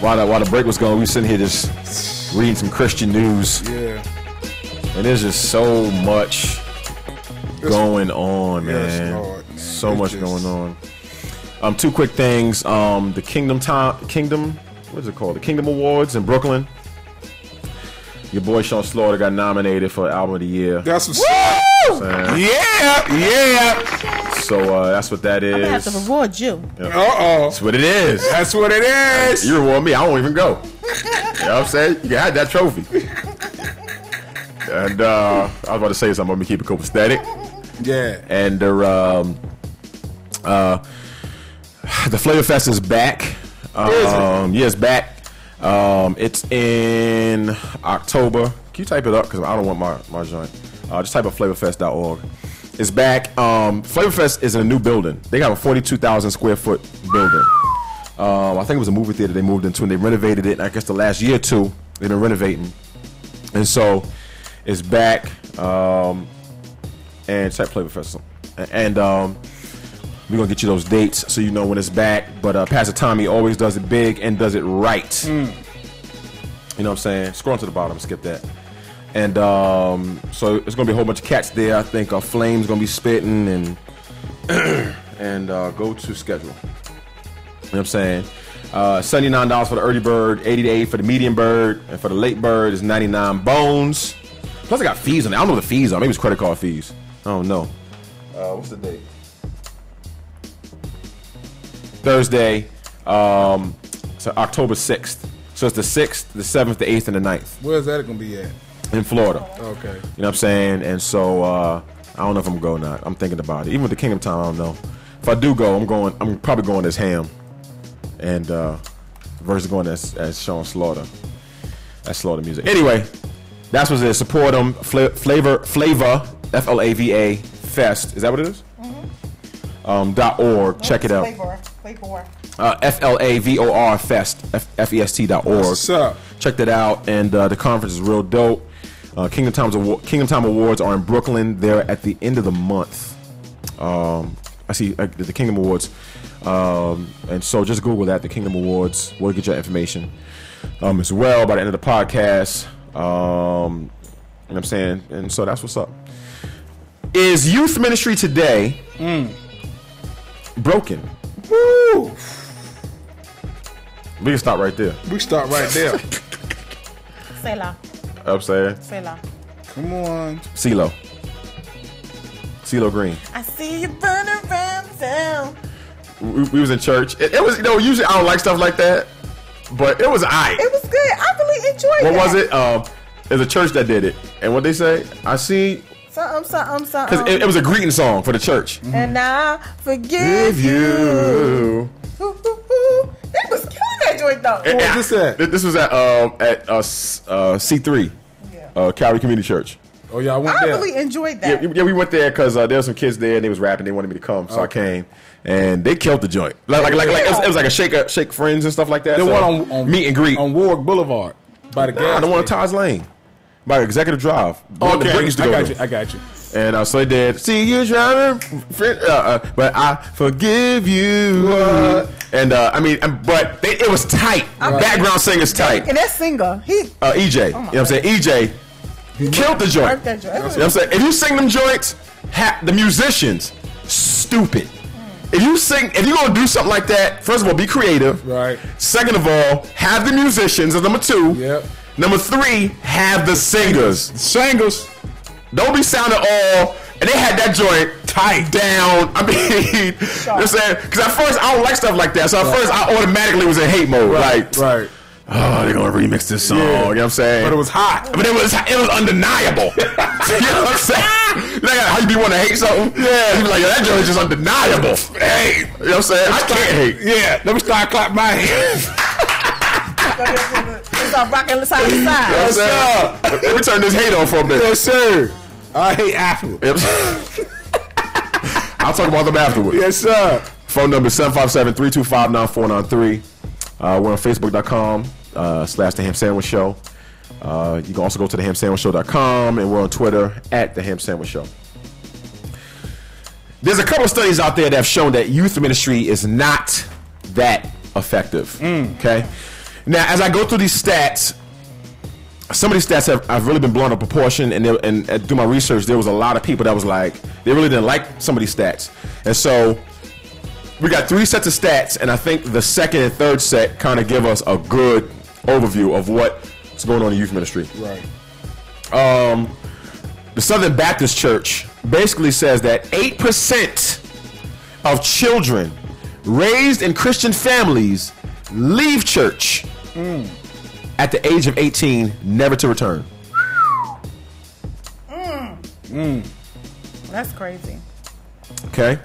while the, while the break was going, we were sitting here just reading some Christian news. Yeah. And there's just so much going on, Yes, man. Lord, man. So It's much just- going on. Um, two quick things. Um, the Kingdom Time, Kingdom, what is it called? The Kingdom Awards in Brooklyn. Your boy Sean Slaughter got nominated for Album of the Year. That's what's Woo! Yeah, yeah. So uh, that's what that I'm gonna have to reward you. Uh oh. That's what it is. That's what it is. You reward me, I won't even go. *laughs* you know what I'm saying? You had that trophy. And uh, I was about to say something, I'm gonna keep it copacetic. Yeah. And the um, uh, the Flavor Fest is back. Is it? Um, yeah, it's back. Um, it's in October. Can you type it up? Because I don't want my, my joint. Uh, just type up flavorfest.org. It's back. Um, Flavorfest is in a new building. They got a 42,000 square foot building. Um, I think it was a movie theater they moved into and they renovated it. I guess the last year or two, they've been renovating. And so it's back. Um, and type Flavorfest. And um, we're gonna get you those dates so you know when it's back. But uh, Pastor Tommy always does it big and does it right. You know what I'm saying? Scroll to the bottom, skip that. And um, so it's gonna be a whole bunch of cats there. I think uh, Flame's gonna be spitting and *clears throat* and uh, go to schedule. You know what I'm saying? Uh, $79 for the early bird, 88 for the medium bird, and for the late bird is 99 bones. Plus I got fees on it. I don't know what the fees are. Maybe it's credit card fees. I don't know. Uh, what's the date? Thursday, um, so October 6th. So it's the 6th, the 7th, the 8th, and the 9th Where's that gonna be at? in Florida. Okay. You know what I'm saying? And so uh, I don't know if I'm going or not. I'm thinking about it. Even with the Kingdom Time, I don't know. If I do go, I'm going. I'm probably going as Ham, and uh, versus going as as Sean Slaughter. That's Slaughter music. Anyway, that's what it is. Support them. Fla- flavor, flavor, F L A V A Fest. Is that what it is? Um, dot org. Check it out. Flavor, flavor. Uh, F L A V O R Fest, F- F-E-S-T dot org. What's up? Check that out, and uh, the conference is real dope. Uh, Kingdom Times Award, Kingdom Time Awards are in Brooklyn. They're at the end of the month. Um, I see uh, the Kingdom Awards, um, and so just Google that, the Kingdom Awards. We'll get your information um, as well by the end of the podcast. Um, you know what I'm saying? And so that's what's up. Is youth ministry today broken? Woo! We can stop right there. We start right there. Say la. I'm saying Say. Come on. CeeLo. CeeLo Green. I see you running around town. We, we was in church. It, it was, you know, usually I don't like stuff like that, but it was I. It was good. I really enjoyed it. What that. was it? Um, it was a church that did it, and what they say? I see, Something, something, something. because it, it was a greeting song for the church. and I forgive Give you. you. Ooh, ooh, ooh. They was killing that joint though. And- and I- This was at um at uh, uh, C3, uh, Calvary Community Church. Oh yeah, I went there. I there. really enjoyed that. we- yeah, we went there because uh, there were some kids there and they was rapping. They wanted me to come, so I came, and they killed the joint. Like like like, like it, was, it was like a shake a, shake friends and stuff like that. The so one on, on meet and greet on Warwick Boulevard by the Nah, gas. the one on station. Taj Lane, by Executive Drive. The one that Okay, Britt I got to. you. I got you. And uh, so they did. See you driving, friend, uh, uh, but I forgive you. And uh, I mean, um, but they, it was tight. Background singer's tight. And that singer, he Uh, EJ, you know what I'm saying? EJ killed the joint. joint. You know what I'm saying? If you sing them joints, ha- the musicians, stupid. If you sing, if you're gonna do something like that, first of all, be creative. Right. Second of all, have the musicians. As number two. Yep. Number three, have the singers. Singles. Don't be sounding all. And they had that joint tight down. I mean, *laughs* you know what I'm saying? Because at first I don't like stuff like that. So at first I automatically was in hate mode. Like, Right. oh, they're gonna remix this song. Yeah. You know what I'm saying? But it was hot. But it was it was undeniable. *laughs* you know what I'm saying? Like how you be want to hate something? Yeah. You be like, yo, that joint is just undeniable. Hey, you know what I'm saying? I can't hate. Yeah. Let me start clapping my hands. Let's start rocking the side to side. You know what I'm saying? Let me turn this hate on for a bit. yes, sir. I hate afterwards. *laughs* Yep. I'll talk about them afterwards. Yes, sir. Phone number 757-325-9493. Uh, we're on Facebook.com uh, slash The Ham Sandwich Show. Uh, you can also go to thehamsandwichshow.com and we're on Twitter at The Ham Sandwich Show. There's a couple of studies out there that have shown that youth ministry is not that effective. Okay? Now, as I go through these stats, some of these stats have, I've really been blown out of proportion, and, there, and uh, through my research, there was a lot of people that was like, they really didn't like some of these stats. And so we got three sets of stats, and I think the second and third set kind of give us a good overview of what's going on in youth ministry. Right. Um, the Southern Baptist Church basically says that 8% of children raised in Christian families leave church at the age of 18, never to return. Mm. Mm. That's crazy. Okay?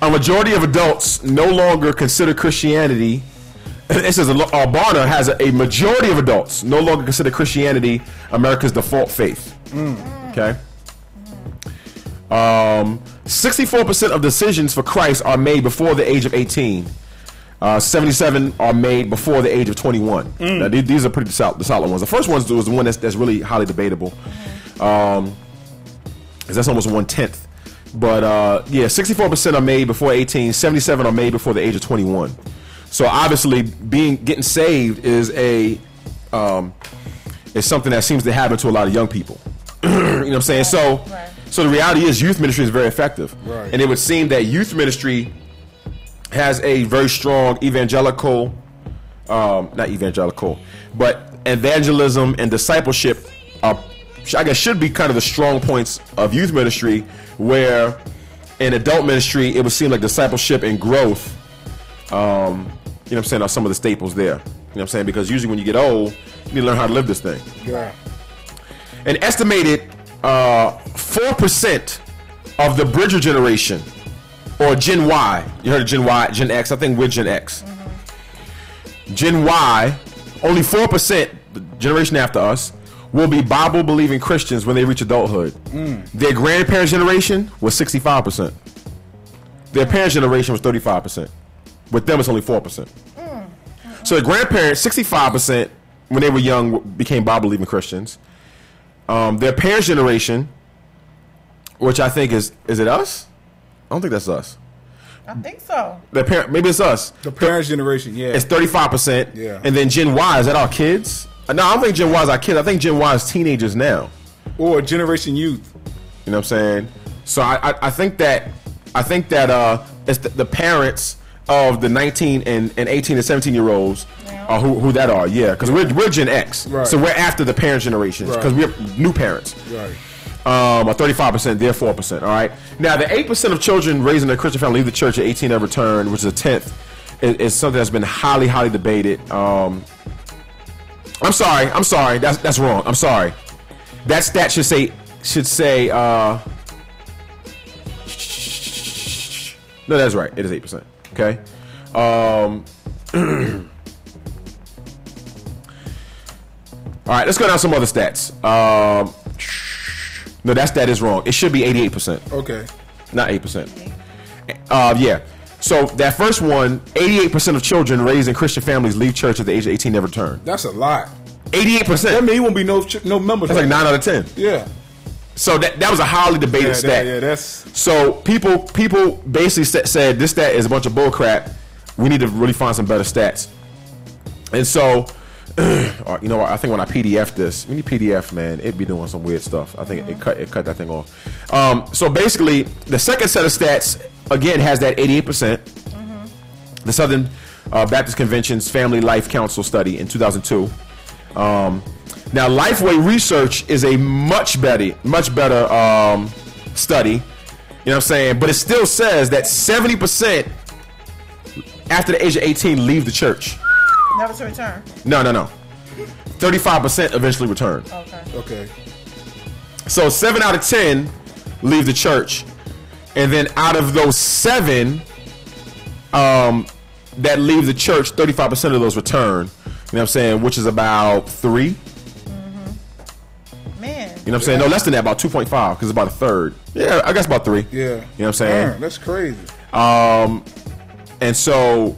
A majority of adults no longer consider Christianity. It says Barna has a, a majority of adults no longer consider Christianity America's default faith. Okay? Um, 64% of decisions for Christ are made before the age of 18. Uh, 77 are made before the age of 21. Now, these, these are pretty solid, the solid ones. The first one was the one that's, that's really highly debatable. Um, that's almost one tenth. But uh, yeah, 64% are made before 18, 77 are made before the age of 21. So obviously, being getting saved is a um, is something that seems to happen to a lot of young people. *clears throat* you know what I'm saying? So, so the reality is, youth ministry is very effective, Right. and it would seem that youth ministry has a very strong evangelical, um, not evangelical, but evangelism and discipleship are, I guess, should be kind of the strong points of youth ministry, where in adult ministry, it would seem like discipleship and growth, um, you know what I'm saying, are some of the staples there. You know what I'm saying? Because usually when you get old, you need to learn how to live this thing. Yeah. An estimated uh, 4% of the Bridger generation, or Gen Y, you heard of Gen Y, Gen X, I think we're Gen X. Gen Y, only 4%, the generation after us, will be Bible believing Christians when they reach adulthood. Their grandparents' generation was 65%. Their parents' generation was 35%. With them, it's only four percent. So the grandparents, sixty-five percent, when they were young, became Bible believing Christians. Um, their parents' generation, which I think is is it us? I don't think that's us. I think so. The parent, maybe it's us. The parents' generation, yeah. It's thirty-five percent. Yeah. And then Gen Y is that our kids? Uh, No, I don't think Gen Y is our kids. I think Gen Y is teenagers now. Or Generation Youth. You know what I'm saying? So I, I, I think that I think that uh, it's the, the parents of the 19 and, and 18 and 17 year olds are who, who that are. Yeah, because we're, we're Gen X, Right. so we're after the parent generations because Right. we're new parents. Right. Um, are 35%, they're 4%. All right. Now, the 8% of children raised in a Christian family leave the church at 18 and return, which is a tenth, is, is something that's been highly, highly debated. Um, I'm sorry. I'm sorry. That's that's wrong. I'm sorry. That stat should say should say. Uh, no, that's right. It is eight percent. Okay. Um, *clears throat* all right. Let's go down some other stats. Um, no, that stat is wrong. It should be eighty-eight percent, Okay. not eight percent. Uh, yeah. So that first one, 88% of children raised in Christian families leave church at the age of 18 never return. That's a lot. 88%. That means he won't be no ch- no members. That's like nine out of ten. Yeah. So that that was a highly debated Yeah, stat. that- yeah, that's So people people basically sa- said this stat is a bunch of bull crap. We need to really find some better stats. And so, *clears throat* uh, you know, I think when I PDF this, when you PDF, man, it'd be doing some weird stuff. I think it cut it cut that thing off. Um, so basically, the second set of stats again has that 88 percent. The Southern uh, Baptist Convention's Family Life Council study in 2002. Um, now, Lifeway Research is a much better, much better um, study. You know what I'm saying? But it still says that 70% after the age of 18 leave the church. Never to return. No, no, no. 35% eventually return. Okay. okay. So seven out of ten leave the church, and then out of those seven, um, that leave the church, thirty-five percent of those return. You know what I'm saying? Which is about three. Man. You know what I'm saying? No, less than that, about two point five, because it's about a third. Yeah, I guess about three. Yeah. You know what I'm saying? Damn, that's crazy. Um, and so,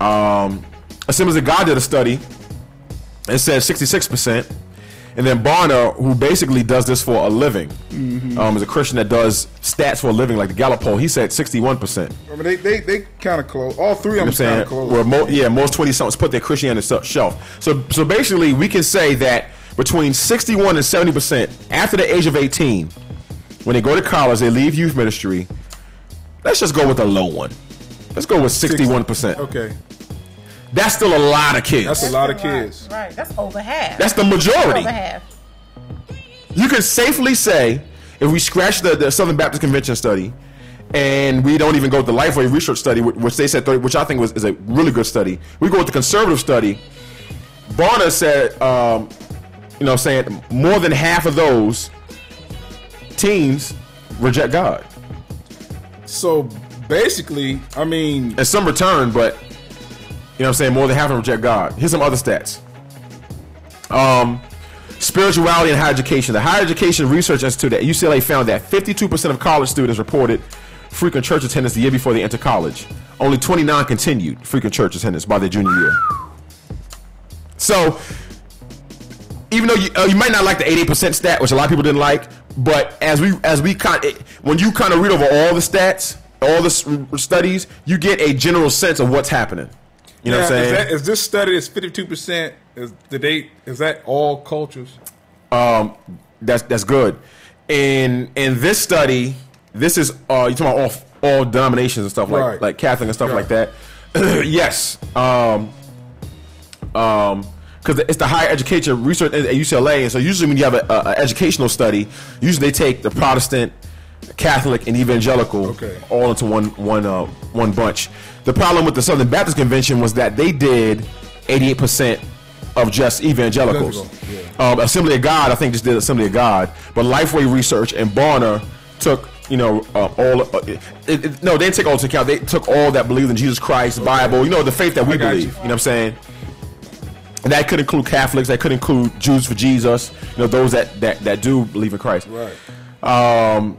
um, Assemblies of God did a study. It said 66%. And then Barna, who basically does this for a living, Mhm. um, is a Christian that does stats for a living, like the Gallup poll. He said 61%. I mean, they they, they kind of close. All three of them kind saying? of close. Where mo- yeah, most 20 somethings put their Christianity on the shelf. So, so basically, we can say that between 61 and 70% after the age of 18, when they go to college, they leave youth ministry. Let's just go with a low one. Let's go with 61%. Okay. That's still a lot of kids. That's a lot of kids. Right. That's over half. That's the majority. Over half. You can safely say, if we scratch the, the Southern Baptist Convention study, and we don't even go with the Lifeway Research study, which they said, 30, which I think was is a really good study. We go with the conservative study. Barna said, um, you know, what I'm saying more than half of those teens reject God. So basically, I mean, and some return, but you know, what I'm saying more than half of them reject God. Here's some other stats. Um, spirituality and higher education. The Higher Education Research Institute at UCLA found that 52% of college students reported frequent church attendance the year before they enter college. Only 29 continued frequent church attendance by their junior year. So, even though you, uh, you might not like the 88% stat, which a lot of people didn't like, but as we as we kind when you kind of read over all the stats, all the s- studies, you get a general sense of what's happening. You know what I'm saying? Is, that, is this study is fifty two percent? Is the date? Is that all cultures? Um, that's that's good. In in this study, this is uh, you talking about all all denominations and stuff like Right. like Catholic and stuff Right. like that. *clears throat* yes. Um, um, because it's the higher education research at UCLA, and so usually when you have a, a, a educational study, usually they take the Protestant, Catholic, and evangelical Okay. all into one one uh, one bunch. The problem with the Southern Baptist Convention was that they did eighty eight percent of just evangelicals. Evangelical, Um, Assembly of God, I think, just did Assembly of God, but Lifeway Research and Barna took, you know, uh, all. Uh, it, it, no, they didn't take all into account. They took all that believed in Jesus Christ, the Bible, you know, the faith that we believe. you. You. know what I'm saying? And that could include Catholics. That could include Jews for Jesus. You know, those that that, that do believe in Christ. Right. Um,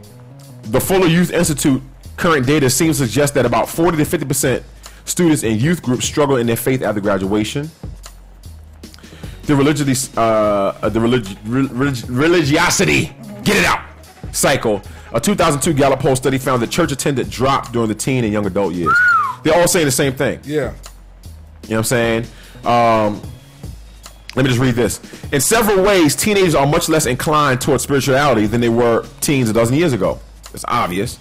the Fuller Youth Institute current data seems to suggest that about 40 to 50 percent Students and youth groups struggle in their faith after graduation. The religiosity, uh, the relig- relig- religiosity, get it out, cycle. A 2002 Gallup poll study found that church attendance dropped during the teen and young adult years. They're all saying the same thing. Yeah. You know what I'm saying? Um, let me just read this. In several ways, teenagers are much less inclined towards spirituality than they were teens a dozen years ago. It's obvious.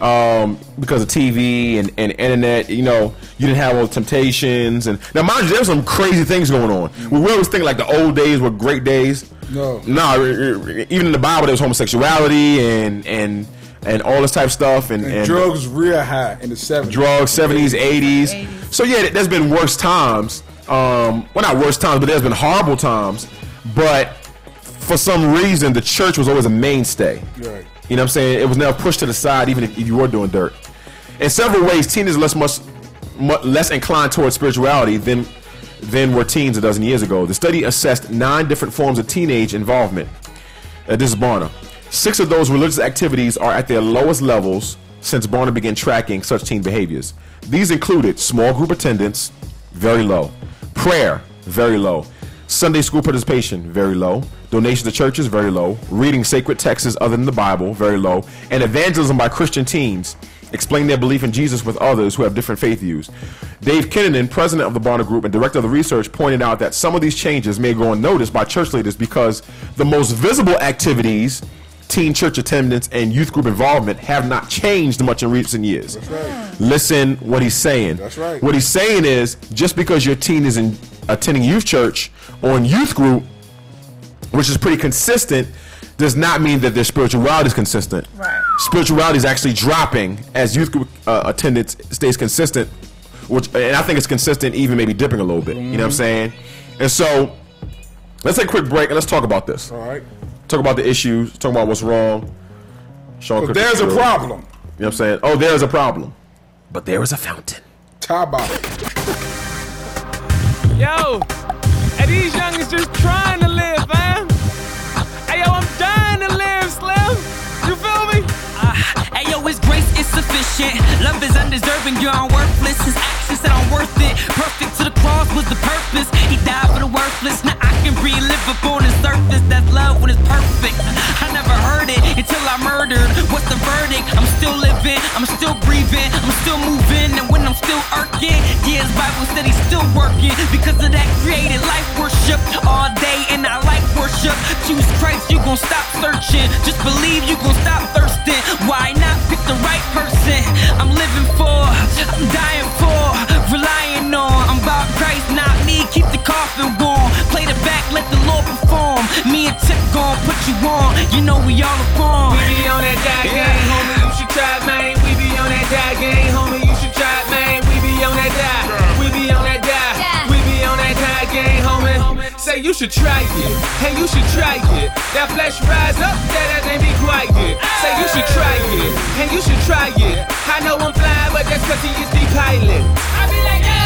Um, because of TV and, and internet, you know, you didn't have all the temptations. And now, mind you, there's some crazy things going on. We always think like the old days were great days. No. No, even in the Bible, there was homosexuality and and and all this type of stuff. And, And, and drugs real high in the 70s. drugs, seventies, eighties. So yeah, there's been worse times. Um, well, not worse times, but there's been horrible times. But for some reason, the church was always a mainstay. Right. You know what I'm saying? It was never pushed to the side, even if you were doing dirt. In several ways, teenagers are less much, mu less inclined towards spirituality than than were teens a dozen years ago. The study assessed nine different forms of teenage involvement. Uh, this is Barna. Six of those religious activities are at their lowest levels since Barna began tracking such teen behaviors. These included small group attendance, very low, prayer, very low, Sunday school participation, very low, donation to churches, very low, reading sacred texts other than the Bible, very low, and evangelism by Christian teens. Explain their belief in Jesus with others who have different faith views. Dave Kinnaman, president of the Barna Group and director of the research, pointed out that some of these changes may go unnoticed by church leaders because the most visible activities, teen church attendance and youth group involvement, have not changed much in recent years. Listen what he's saying. That's right. What he's saying is just because your teen is in attending youth church or in youth group, which is pretty consistent, does not mean that their spirituality is consistent. Right. Spirituality is actually dropping as youth group uh, attendance stays consistent, which and I think it's consistent, even maybe dipping a little bit. You know what I'm saying? And so, let's take a quick break and let's talk about this. All right. Talk about the issues. Talk about what's wrong. Sean So there's a Show. problem. You know what I'm saying? Oh, there's a problem, but there is a fountain. Top bottle. Yo, and these youngins just trying to sufficient. Love is undeserving, you're unworthless. His actions said I'm worth it. Perfect to the cross was the purpose. He died for the worthless. Now I can relive upon the surface. That's love when it's perfect. I never heard it until I murdered. What's the verdict? I'm still living, I'm still breathing, I'm still moving, and when I'm still irking, yeah, his Bible said he's still working. Because of that created life worship all day, and I like worship. Choose Christ, you gon' stop searching. Just believe you gon' stop thirsting. Why not pick the right person? I'm living for, I'm dying for, relying on. I'm about Christ, not me. Keep the coffin warm. Play the back, let the Lord perform. Me and Tip gon' put you on. You know we all upon. We be on that die game, homie. You should try man. We be on that die game, homie. Say you should try it. Hey, you should try it. That flesh rise up, that ass ain't be quiet. Say you should try it. Hey, you should try it. I know I'm fly, but that's cause he is the pilot. I be like, yo,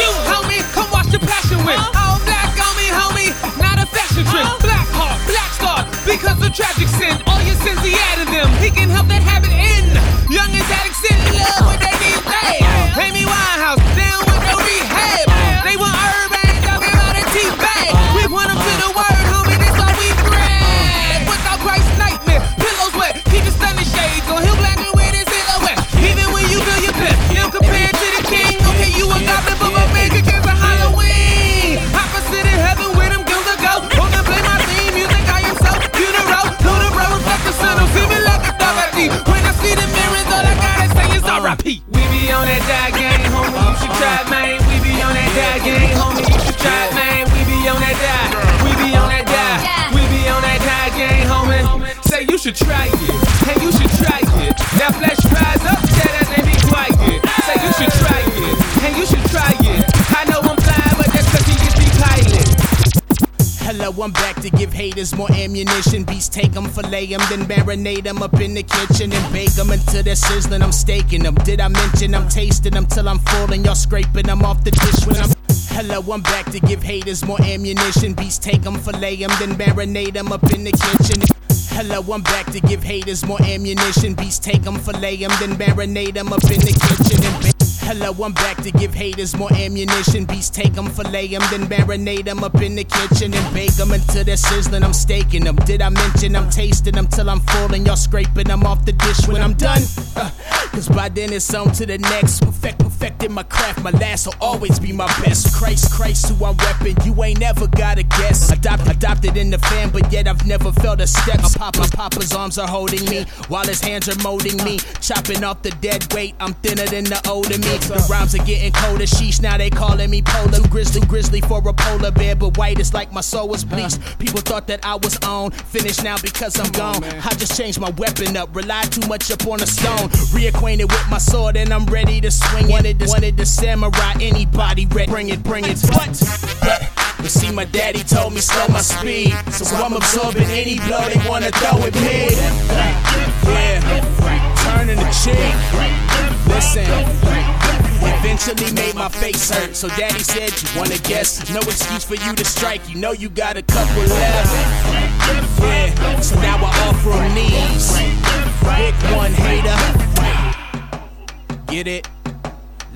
you homie, come watch the passion win. Uh-huh. All black on me, homie, not a fashion trend. Uh-huh. Black heart, black star, because of tragic sin. All your sins he added them. He can help that habit end. Young and addicts in love with on that die game, homie. You should try man. We be on that die game, homie. You should try man. We be on that die. We be on that die. We be on that die game, homie. Say you should try I'm back to give haters more ammunition. Beats take them, fillet them, then marinate them up in the kitchen and bake them until they're sizzling. I'm staking them. Did I mention I'm tasting them till I'm full and y'all scraping them off the dish when I'm. Hello, I'm back to give haters more ammunition. Beats take them, fillet them, then marinate them up in the kitchen. Hello, I'm back to give haters more ammunition. Beats take them, fillet them, then marinate them up in the kitchen and ba- Hello, I'm back to give haters more ammunition. Beats take them, fillet them, then marinate them up in the kitchen and bake them until they're sizzling. I'm staking them. Did I mention I'm tasting them till I'm full and y'all scraping them off the dish when I'm done? Uh, Cause by then it's on to the next. Perfect, perfecting my craft. My last will always be my best. Christ, Christ, who I'm repping. You ain't never got a guess. Adopt, adopted in the fam, but yet I've never felt a step. My pop, my papa's arms are holding me while his hands are molding me. Chopping off the dead weight. I'm thinner than the older me. The rhymes are getting colder. Sheesh, now they calling me polar. Too Grizzly, grizzly for a polar bear, but white is like my soul was bleached. People thought that I was on. Finished now because I'm gone. I just changed my weapon up. Relied too much upon a stone. Reacquainted with my sword and I'm ready to swing. Wanted to, wanted the samurai. Anybody ready? Bring it, bring it. What? But, but see, my daddy told me slow my speed. So I'm absorbing any blow they wanna throw at me. Yeah, turning the cheek. Listen. Eventually made my face hurt, so daddy said, You wanna guess? No excuse for you to strike, you know you got a couple left. Yeah, so now I offer 'em these. One hater. Get it?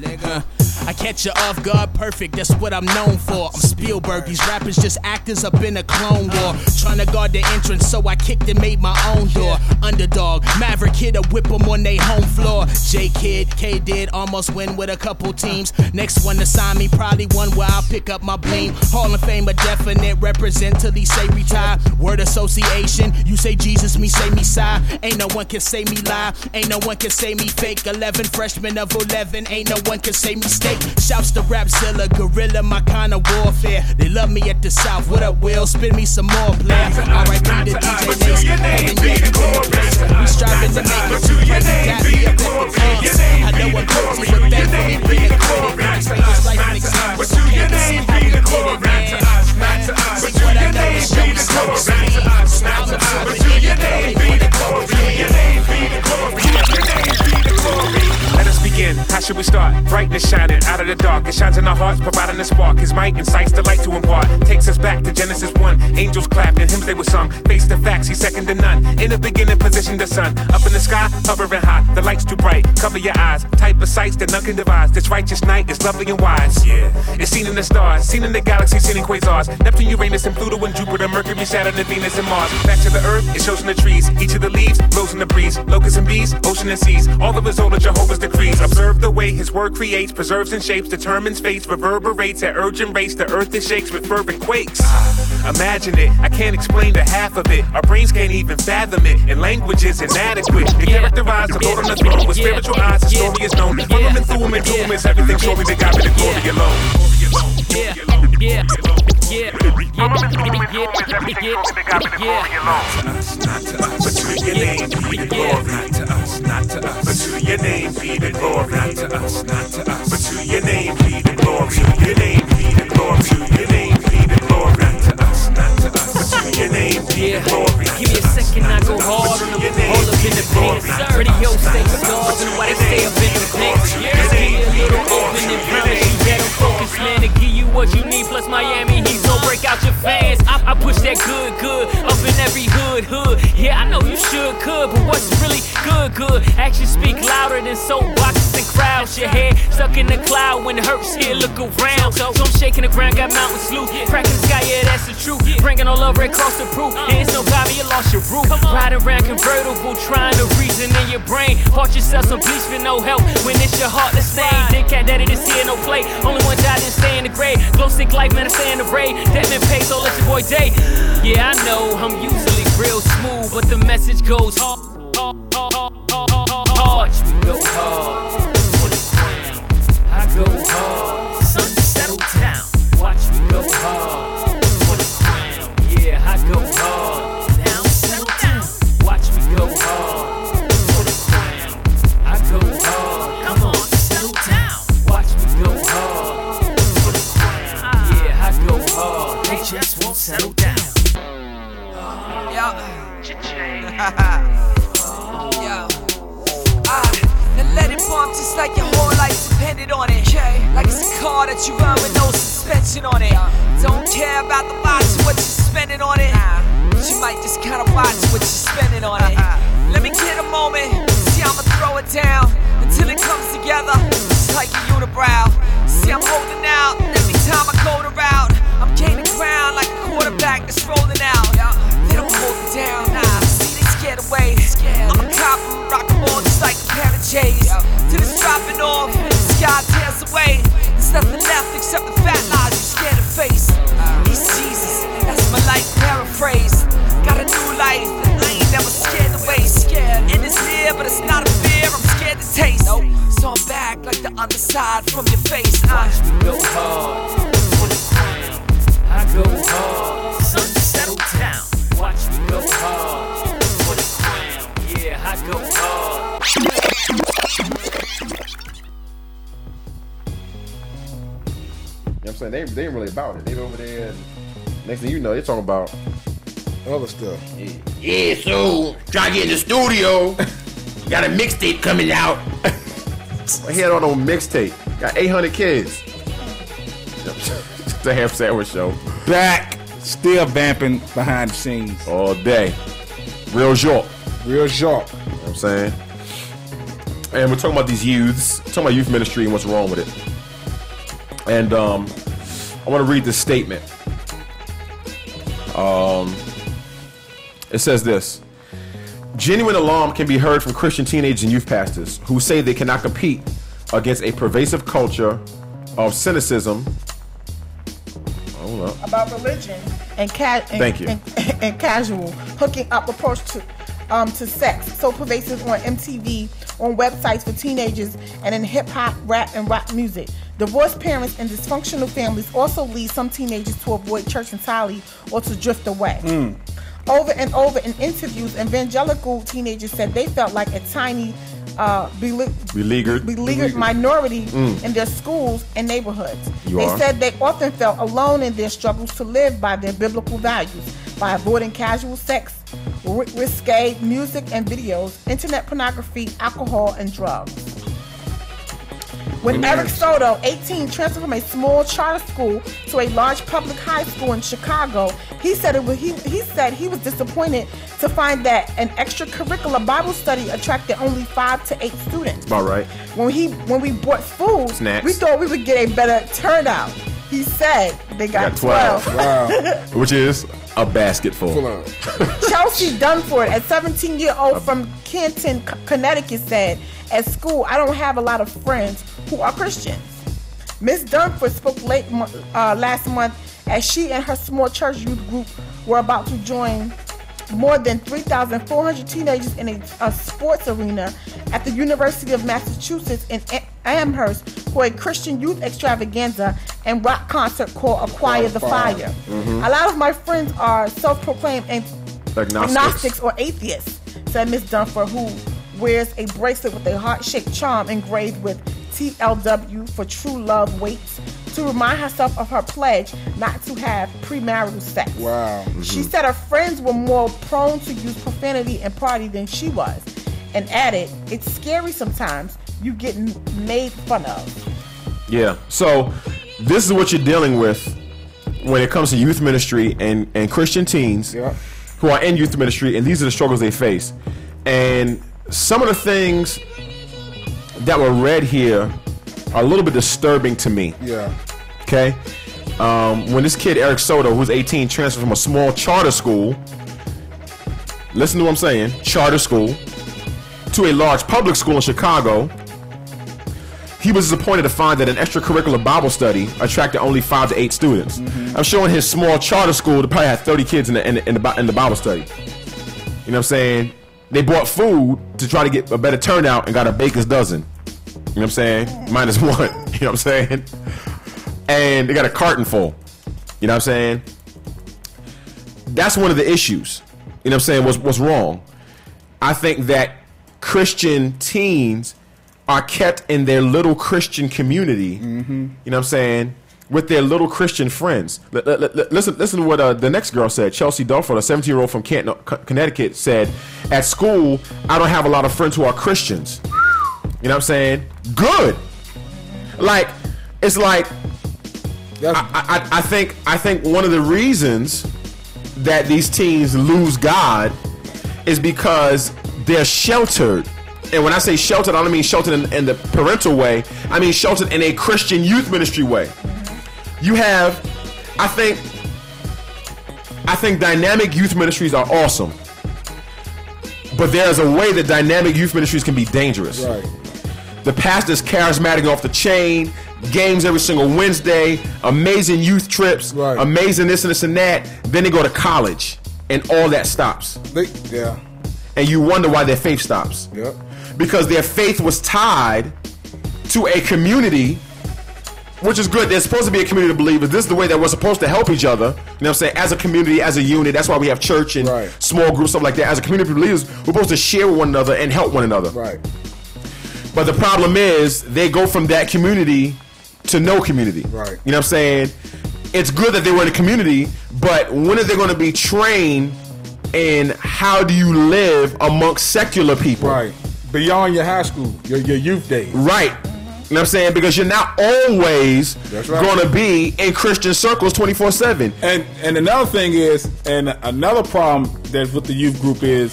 Nigga. I catch you off guard perfect, that's what I'm known for. I'm Spielberg, these rappers just actors up in a clone war. Trying to guard the entrance, so I kicked and made my own door. Underdog, Maverick hit a whip 'em on they home floor. J Kid, K did almost win with a couple teams. Next one to sign me, probably one where I'll pick up my bling. Hall of Fame, a definite represent till he say retire. Word association, you say Jesus, me say me sigh. Ain't no one can say me lie, ain't no one can say me fake. 11 freshmen of 11, ain't no one can say me steak. Shouts to Rapzilla, gorilla, my kind of warfare. They love me at the South. What up, Will? Spin me some more, player. Alright, be the DJ Nace. And then yeah, you in the place. We striving to make it to present. Got me up at the place. I know I'm guilty, but thankfully being acquitted. This life an example, so can't see how we did it, man. See what I know is show me some speed. Smile up to the end, they wanna go Let us begin. How should we start? Brightness shining out of the dark. It shines in our hearts, providing a spark. His might incites the light to impart. Takes us back to Genesis 1. Angels clapped and hymns they were sung. Face the facts, he's second to none. In the beginning, position the sun. Up in the sky, hovering high. The light's too bright. Cover your eyes. Type of sights that none can devise. This righteous night is lovely and wise. Yeah. It's seen in the stars, seen in the galaxy, seen in quasars. Neptune, Uranus, and Pluto, and Jupiter, Mercury, Saturn, and Venus, and Mars. Back to the earth, it shows in the trees. Each of the leaves blows in the breeze. Locusts and bees, ocean and seas. All of the result of Jehovah's decrees. Observe the way his word creates, preserves and shapes, determines fates, reverberates at urgent rates. The earth it shakes with fervent quakes. Ah, imagine it, I can't explain the half of it. Our brains can't even fathom it, and language is inadequate. It characterized the Lord on the throne with spiritual eyes. His story is known. From him and through him and him is everything. Surely the God with the glory alone. Yeah, yeah, yeah, But to your name be the glory, not to us, not to us. But to your name be the glory, not to us, not to us. But to your name be the glory, to your name be the glory, to your name be the glory, not to us, not to us. But to your name be the glory. Give me a second, I go hard on them. All up in the pants. Radio stay stars and why they stay up in the pants. Just give me a little opening, promise you that I'm man, to give you what you need. Plus Miami Heat, don't break out your fans. I, I push that good, good up in every hood, hood. Yeah, I know you should, could, but what's really good, good? Actions speak louder than soapboxes and crowds. Your head stuck in the cloud when it hurts here, look around. So I'm shaking the ground, got mountains loose. Cracking the sky, yeah, that's the truth. Bringing all right across the proof. Yeah, it's no God, you lost your roof. Riding around convertible, trying to reason in your brain. Part yourself some bleach for no help when it's your heart to stain. Dick cat daddy this here, no play. Only one died didn't stay in the grave. Glow stick life, man, I stay in the raid. That man pays, so let your boy day. Yeah, I know I'm usually real smooth, but the message goes hard. Watch me go hard for the crown. I go hard. Son, settle down. Watch me go hard just won't settle down. *laughs* *laughs* Yo. Ah, and let it bump just like your whole life depended on it. Like it's a car that you run with no suspension on it. Don't care about the box what you're spending on it. but you might just kinda watch what you're spending on it. Let me get a moment, see I'ma throw it down until it comes together, just like a unibrow. See I'm holding out every time I go the route. I'm gaining ground like a quarterback that's rolling out. They don't hold me down, nah. See they scared away. I'm a cop, rock all just like a pair of. Till it's dropping off, the sky tears away. There's nothing left except the fat lies you scared to face. He's Jesus, that's my life paraphrase. Got a new life, and I ain't never scared to waste. And it's near, but it's not a fear, I'm scared to taste. So I'm back like the other side from your face. Me go hard. I go hard, sun settle down. Watch me go hard for the crown. Yeah, I go hard. You know what I'm saying? They, they ain't really about it. They over there, and next thing you know, they're talking about other stuff. Yeah, so try to get in the studio. *laughs* Got a mixtape coming out. *laughs* He had on a mixtape. Got 800 kids. *laughs* the Ham Sandwich Show. Back, still vamping behind the scenes. All day. Real York. Real York. You know what I'm saying? And we're talking about these youths, talking about youth ministry and what's wrong with it. And um, I want to read this statement. Um, it says this Genuine alarm can be heard from Christian teenagers and youth pastors who say they cannot compete against a pervasive culture of cynicism. Up. about religion and, ca- and, Thank you. and, *laughs* and casual hooking up approach to um, to sex, so pervasive on MTV, on websites for teenagers, and in hip hop, rap, and rock music. Divorced parents and dysfunctional families also lead some teenagers to avoid church entirely or to drift away. Over and over in interviews, evangelical teenagers said they felt like a tiny, uh, bele- Beleaguered. beleaguered minority Mm. in their schools and neighborhoods. You they are. said they often felt alone in their struggles to live by their biblical values by avoiding casual sex, ri- risque music and videos, internet pornography, alcohol, and drugs. When Amen. Eric Soto, 18, transferred from a small charter school to a large public high school in Chicago, he said it was, he, he said he was disappointed to find that an extracurricular Bible study attracted only five to eight students. All right. When he when we bought food, Snacks. we thought we would get a better turnout. He said they got, Got 12. 12. *laughs* Which is a basket full. *laughs* Chelsea Dunford, a 17 year old from Canton, Connecticut, said, At school, I don't have a lot of friends who are Christians. Miss Dunford spoke late mo- uh, last month as she and her small church youth group were about to join more than 3,400 teenagers in a, a sports arena at the University of Massachusetts in A- Amherst for a Christian youth extravaganza and rock concert called Acquire the Fire. Mhm. A lot of my friends are self-proclaimed Agnostics. agnostics or atheists, said Miss Dunford, who wears a bracelet with a heart-shaped charm engraved with TLW for true love waits to remind herself of her pledge not to have premarital sex. Wow. She mm-hmm. said her friends were more prone to use profanity and party than she was, and added, "It's scary sometimes. You get made fun of." Yeah. So this is what you're dealing with when it comes to youth ministry and, and Christian teens who are in youth ministry, and these are the struggles they face. And some of the things that were read here are a little bit disturbing to me. Yeah. Okay. Um, when this kid Eric Soto, who's 18, transferred from a small charter school, listen to what I'm saying, charter school, to a large public school in Chicago, he was disappointed to find that an extracurricular Bible study attracted only five to eight students. I'm showing his small charter school to probably have 30 kids in the, in the, in the, in the Bible study. You know what I'm saying? They bought food to try to get a better turnout and got a baker's dozen. You know what I'm saying? Minus *laughs* one. You know what I'm saying? And they got a carton full. You know what I'm saying? That's one of the issues. You know what I'm saying? What's, what's wrong? I think that Christian teens are kept in their little Christian community. Mm-hmm. You know what I'm saying? With their little Christian friends. L- l- l- listen, listen to what uh, the next girl said. Chelsea Dulford, a 17 year old from Canton, Co- Connecticut, said, "At school, I don't have a lot of friends who are Christians." You know what I'm saying? Good. Like, it's like I, I, I think I think one of the reasons that these teens lose God is because they're sheltered. And when I say sheltered, I don't mean sheltered in, in the parental way. I mean sheltered in a Christian youth ministry way. You have, I think, I think dynamic youth ministries are awesome. But there's a way that dynamic youth ministries can be dangerous. Right. The pastor's charismatic off the chain, games every single Wednesday, amazing youth trips, amazing this and this and that. Then they go to college, and all that stops. They, yeah. And you wonder why their faith stops. Yep. Because their faith was tied to a community, which is good. There's supposed to be a community of believers. This is the way that we're supposed to help each other. You know what I'm saying? As a community, as a unit. That's why we have church and small groups, stuff like that. As a community of believers, we're supposed to share with one another and help one another. Right. But the problem is they go from that community to no community. Right. You know what I'm saying? It's good that they were in a community, but when are they going to be trained in how do you live amongst secular people? Right. Beyond your high school, your, your youth days. Right. You know what I'm saying? Because you're not always right. going to be in Christian circles 24 7. And and another thing is, and another problem that's with the youth group is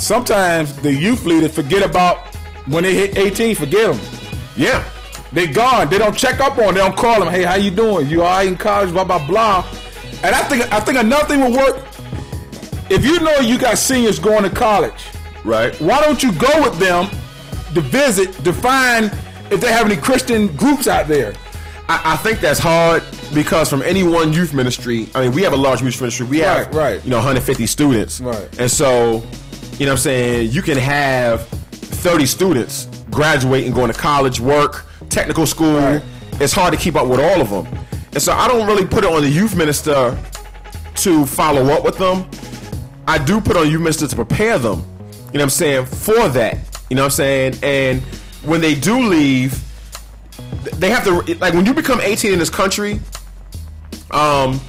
sometimes the youth leaders forget about when they hit 18, forget them. Yeah. They gone. They don't check up on. them. They don't call them. Hey, how you doing? You all right in college? Blah blah blah. And I think I think another thing will work. If you know you got seniors going to college, right? Why don't you go with them to visit to find if they have any Christian groups out there? I, I think that's hard because from any one youth ministry, I mean, we have a large youth ministry. We have, Right, right. you know, 150 students. Right. And so, you know what I'm saying, you can have 30 students graduate and going to college, work, technical school. It's hard to keep up with all of them. And so I don't really put it on the youth minister to follow up with them. I do put on youth minister to prepare them, you know what I'm saying, for that. You know what I'm saying? And when they do leave, they have to like when you become 18 in this country um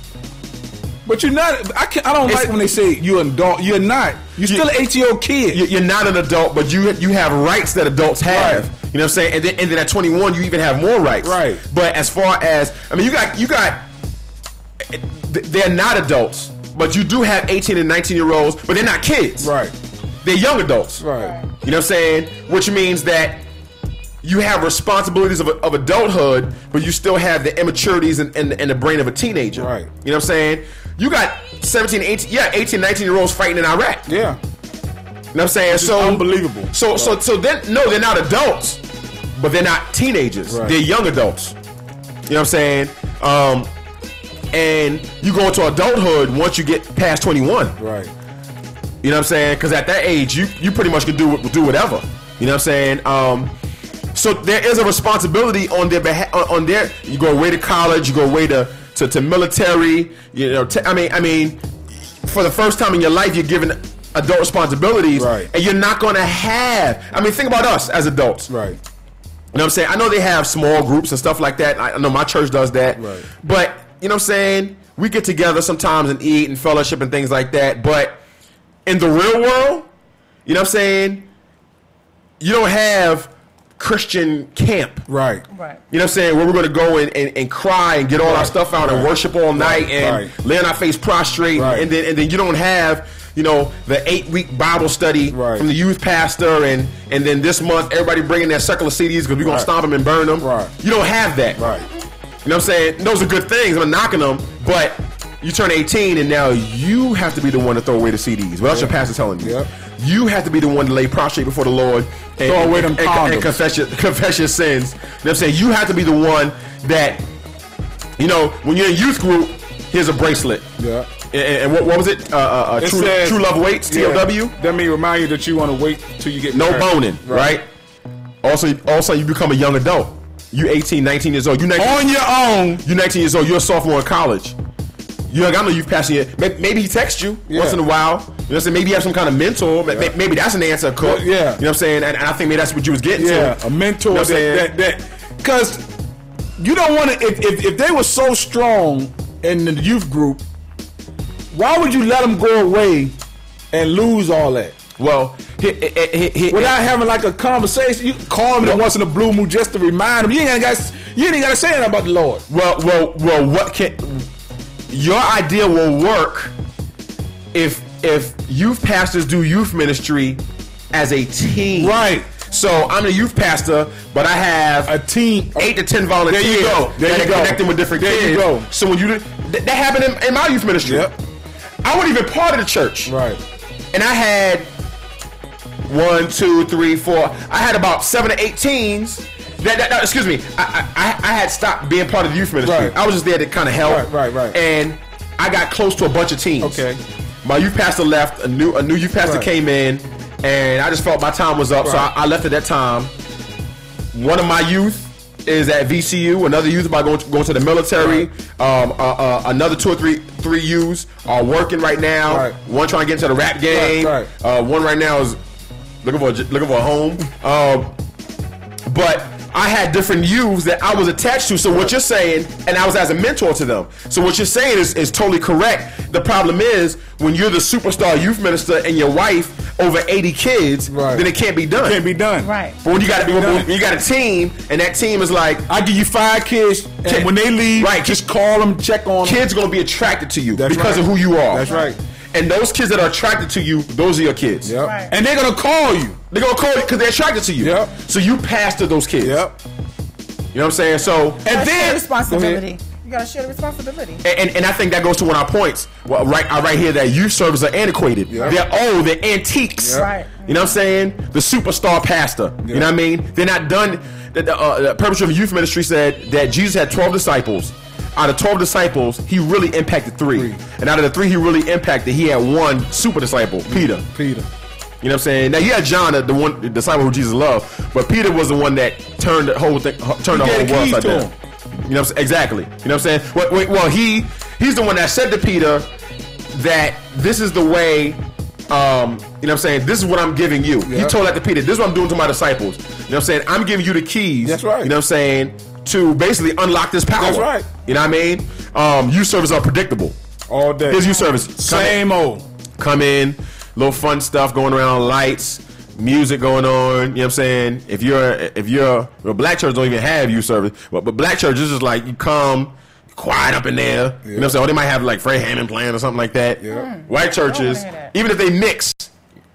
but you're not i can't i don't like when they say you're an adult. You're not. You're still an 18 year old kid. You- you're not an adult but you you have rights that adults have. You know what i'm saying? And then, and then at 21 you even have more rights. Right. But as far as i mean you got you got they're not adults but you do have 18 and 19 year olds but they're not kids. Right they're young adults right you know what i'm saying which means that you have responsibilities of, of adulthood, but you still have the immaturities and, and, and the brain of a teenager. Right. You know what I'm saying? You got 17, 18, yeah, 18, 19 year olds fighting in Iraq. Yeah. You know what I'm saying? It's so unbelievable. So so so then no, they're not adults, but they're not teenagers. Right. They're young adults. You know what I'm saying? Um, and you go into adulthood once you get past 21. Right. You know what I'm saying? Because at that age, you you pretty much can do do whatever. You know what I'm saying? Um, so there is a responsibility on their behalf. On their, you go away to college, you go away to to, to military. You know, I mean, I mean, for the first time in your life, you're given adult responsibilities, right. and you're not going to have. I mean, think about us as adults, right? You know what I'm saying? I know they have small groups and stuff like that. I I know my church does that. Right. But, you know what I'm saying? We get together sometimes and eat and fellowship and things like that. But in the real world, you know what I'm saying? You don't have Christian camp. Right. Right. You know what I'm saying? Where we're going to go and, and, and cry and get all our stuff out and worship all night Right. and Right. lay on our face prostrate. Right. And then and then you don't have, you know, the eight week Bible study from the youth pastor and and then this month everybody bringing their secular CDs because we're going Right. to stomp them and burn them. Right. You don't have that. Right. You know what I'm saying? Those are good things. I'm not knocking them, but you turn 18 and now you have to be the one to throw away the CDs. What else your pastor telling you? You have to be the one to lay prostrate before the Lord and, Throw away them and, and, and confess your confess your sins. You know what I'm saying? You have to be the one that, you know, when you're in youth group, here's a bracelet. Yeah. And, what, what was it? Uh, uh, uh, It true, says- true love waits. Yeah. TLW. That may remind you that you want to wait till you get No married. boning, right? Also, also you become a young adult. You 18, 19 years old. You 19, On your own. You 19 years old. You're a sophomore in college. You got no youth passing yet. May- Maybe he texts you Yeah. once in a while. You know what I'm saying? Maybe you have some kind of mentor. Ma- Maybe that's an answer, Cook. Yeah. You know what I'm saying? And, and I think maybe that's what you was getting Yeah, to. a mentor You know what that that because you don't want to. If, if if they were so strong in the youth group, why would you let them go away and lose all that? Well, without having like a conversation, you call them once in a blue moon just to remind them. You ain't got you ain't got to say anything about the Lord. Well, well, well. What can your idea will work if if youth pastors do youth ministry as a team. Right. So I'm a youth pastor, but I have a team, eight to ten volunteers There you go. There that you go. connecting with different There kids. you go. So when you that happened in, in my youth ministry. Yep. I wasn't even part of the church. Right. And I had one, two, three, four. I had about seven to eight teens. That, that, that- excuse me. I, I I had stopped being part of the youth ministry. Right. I was just there to kind of help. Right, right, right. And I got close to a bunch of teens. Okay. My youth pastor left. A new a new youth pastor Right. came in, and I just felt my time was up, so I, I left at that time. One of my youth is at VCU. Another youth about going to, going to the military. Um, uh, uh, another two or three three youths are working right now. Right. One trying to get into the rap game. Right, Uh, one right now is looking for a, looking for a home. Um, but I had different youths that I was attached to. So what you're saying, and I was as a mentor to them. So what you're saying is, is totally correct. The problem is when you're the superstar youth minister and your wife over 80 kids, then it can't be done. It Can't be done. Right. But when you got Can't be when, when you got a team and that team is like, I give you five kids, and when they leave, right, just call them, check on them. kids gonna be attracted to you That's because right. of who you are. That's right. And those kids that are attracted to you, those are your kids. Yep. Right. And they're gonna call you. They're gonna call you because they're attracted to you. Yep. So you pastor those kids. Yep. You know what I'm saying? So And then responsibility. You gotta share the responsibility. and, and, and I think that goes to one of our points. Well, right, right here that youth servers are antiquated. Yeah. They're old. They're antiques. Yeah. Right. You know what I'm saying? The superstar pastor. You know what I mean? They're not done. The, the, uh, the purpose of youth ministry said that Jesus had 12 disciples. Out of 12 disciples, he really impacted three. And out of the three he really impacted, he had one super disciple, Peter. Peter. You know what I'm saying? Now you had John, the one the disciple who Jesus loved, but Peter was the one that turned the whole thing, turned the whole world upside down. You know what I'm? Exactly. You know what I'm saying? Well, well, he he's the one that said to Peter that this is the way. Um, you know what I'm saying? This is what I'm giving you. He told that to Peter. This is what I'm doing to my disciples. You know what I'm saying? I'm giving you the keys. That's right. You know what I'm saying? To basically unlock this power. That's right. You know what I mean? Um, youth service are predictable. All day. Here's youth service. Come in Same old. come in, little fun stuff going around, lights, music going on. You know what I'm saying? If you're if you're well, black church don't even have youth service, but but black church is just like you come. Quiet up in there, you know what I'm saying? Or they might have like Fred Hammond playing or something like that. White churches, hear that. even if they mix,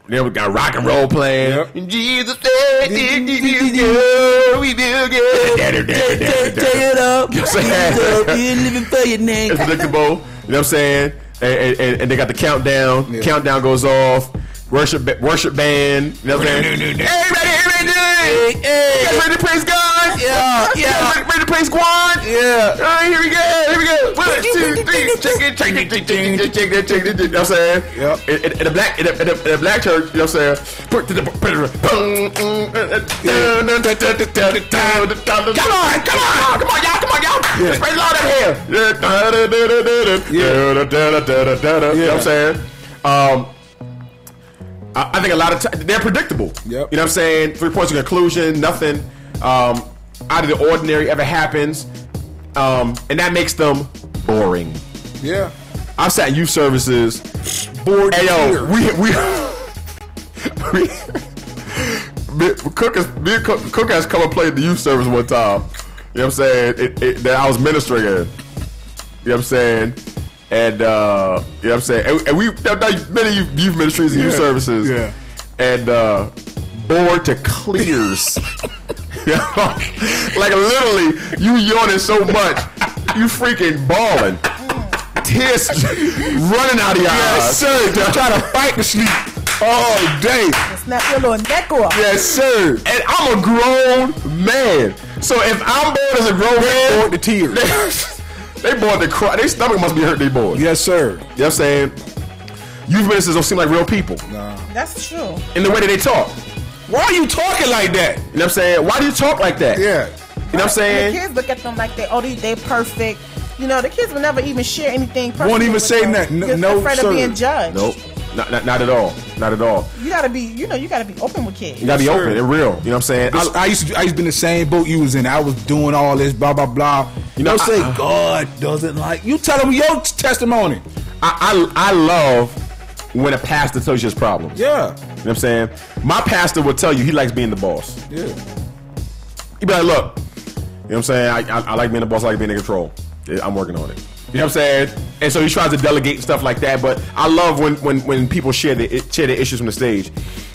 they got rock and roll playing. Yep. And Jesus said, "It is good, *laughs* we feel good." Take it up. You know what I'm saying? You're living for your name. it's predictable. You know what I'm saying? And, and, and they got the countdown. Yeah. Countdown goes off. Worship worship band. You know what I'm saying? Hey, ready, hey, ready, hey, hey. You guys ready to praise God? Yeah, You yeah. ready, ready to praise God? Yeah. All right, here we go. Here we go. One, two, three. Check it, check it, check it, check it, check it. You know what I'm saying? Yep. In, in, in a black, in a, in, a, in a black church, you know what I'm saying? Put to the, put it, boom, Come on, come on, come on, y'all, come on, y'all. Let's praise the Lord up here. You know what I'm saying? Um, I, I think a lot of times they're predictable. Yep. You know what I'm saying? Three points of conclusion, nothing um, out of the ordinary ever happens, um, and that makes them boring. Yeah. I've sat in youth services. Bored Hey yo, we we. *laughs* we Cook has me and Cook, Cook has come and played the youth service one time. You know what I'm saying? It, it, that I was ministering in. You know what I'm saying? And uh, you know what I'm saying? And, and we have done many youth youth ministries and youth Yeah. services. Yeah. And uh, bored to clears. *laughs* You like literally, you yawning so much, you freaking bawling. Tears running out of your Yes, eyes. sir. Just trying to fight the sleep all day. Snap your little neck off. Yes, sir. And I'm a grown man. So if I'm bored as a grown man, Bored to tears. *laughs* they bored to cry. Their stomach must be hurt. They bored. Yes, sir. You know what I'm saying? Youth ministers don't seem like real people Nah. That's true. in the way that they talk. Why are you talking like that? You know what I'm saying? Why do you talk like that? Yeah. You know what I'm saying? the kids look at them like they, oh, they, they perfect. You know, the kids will never even share anything. personal Won't even with say them. nothing. No- Just no, afraid sir. of being judged. Nope. Not, not, not at all. Not at all. You gotta be, you know, you gotta be open with kids. You gotta be Yes, sir. open and real. You know what I'm saying? I, I used to I used to be in the same boat you was in. I was doing all this blah blah blah. You know, know, say I- I- God doesn't like you. Tell them your testimony. I, I, I love when a pastor tells you his problems. Yeah, You know what I'm saying? My pastor will tell you he likes being the boss. yeah. He'd be like, look, you know what I'm saying? I, I, I like being the boss, I like being in control. I'm working on it. You know what I'm saying? And so he tries to delegate stuff like that. But I love when when, when people share the share the issues from the stage.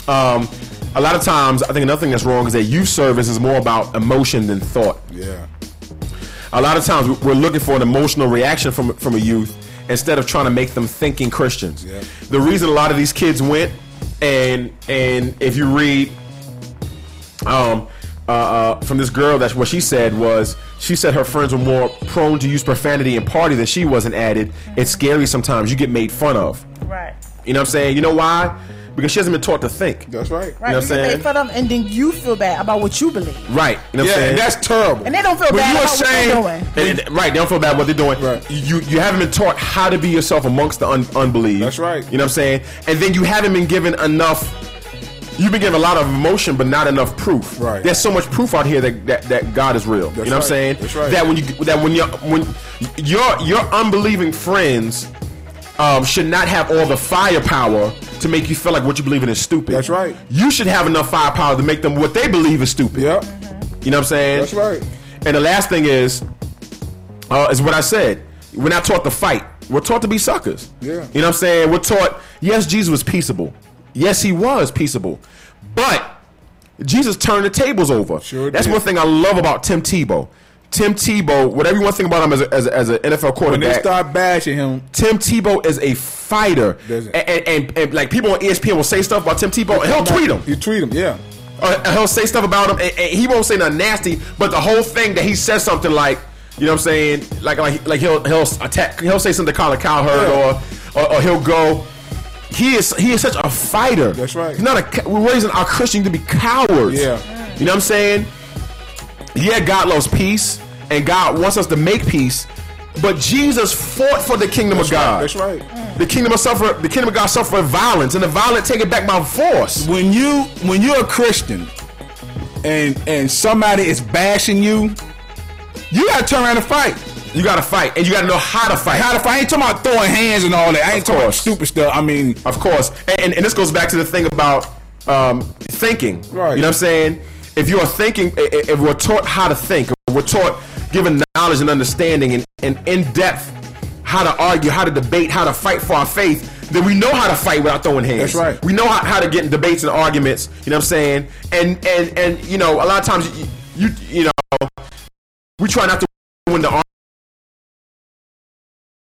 Um, a lot of times, I think another thing that's wrong is that youth service is more about emotion than thought. Yeah. A lot of times, we're looking for an emotional reaction from from a youth instead of trying to make them thinking Christians. Yeah. The reason a lot of these kids went, and and if you read, um, uh, uh, from this girl, that's what she said was she said her friends were more prone to use profanity and party than she was, and added, "It's scary sometimes. You get made fun of." Right. You know what I'm saying? You know why? Because she hasn't been taught to think. That's right. Right. You know what I'm saying? made fun of, and then you feel bad about what you believe. Right. You know what I'm Yeah, saying? and that's terrible. And they don't feel But bad you about what they're doing. And- and- right, they don't feel bad what they're doing. Right. You you haven't been taught how to be yourself amongst the un- unbelief. That's right. You know what I'm saying? And then you haven't been given enough. You've been given a lot of emotion, but not enough proof. Right. There's so much proof out here that, that, that God is real. you know what I'm saying? That's right. That when you that when you when your your unbelieving friends um, should not have all the firepower to make you feel like what you believe in is stupid. That's right. You should have enough firepower to make them what they believe is stupid. Yep. You know what I'm saying? That's right. And the last thing is, uh, is what I said. We're not taught to fight. We're taught to be suckers. Yeah. You know what I'm saying? We're taught, yes, Jesus was peaceable. Yes, he was peaceable. But Jesus turned the tables over. Sure That's did. one thing I love about Tim Tebow. Tim Tebow, whatever you want to think about him as, a, as, a, as an NFL quarterback. When they start bashing him, Tim Tebow is a fighter. And, and, and, and, like people on ESPN will say stuff about Tim Tebow, and he'll tweet him. You tweet him, yeah. Uh, he'll say stuff about him, and, and he won't say nothing nasty. But the whole thing that he says something like, you know, what I'm saying, like, like, like he'll he'll attack, he'll say something to Colin Cowherd, or, or or he'll go. He is he is such a fighter. That's right. He's not a. We're raising our Christians to be cowards. Yeah. You know what I'm saying? Yeah, God loves peace, and God wants us to make peace. But Jesus fought for the kingdom That's of God. right. That's right. The kingdom of suffer. The kingdom of God suffered violence, and the violent take it back by force. When you when you're a Christian and and somebody is bashing you, you gotta turn around and fight. You gotta fight, and you gotta know how to fight. How to fight? I ain't talking about throwing hands and all that. I ain't talking about stupid stuff. I mean, Of course, and, and, and this goes back to the thing about um, thinking. Right. You know what I'm saying? If you are thinking, if we're taught how to think, if we're taught, given knowledge and understanding, and, and in depth, how to argue, how to debate, how to fight for our faith, then we know how to fight without throwing hands. That's right. We know how, how to get in debates and arguments. You know what I'm saying? And and and you know, a lot of times you you, you know, we try not to win the ar-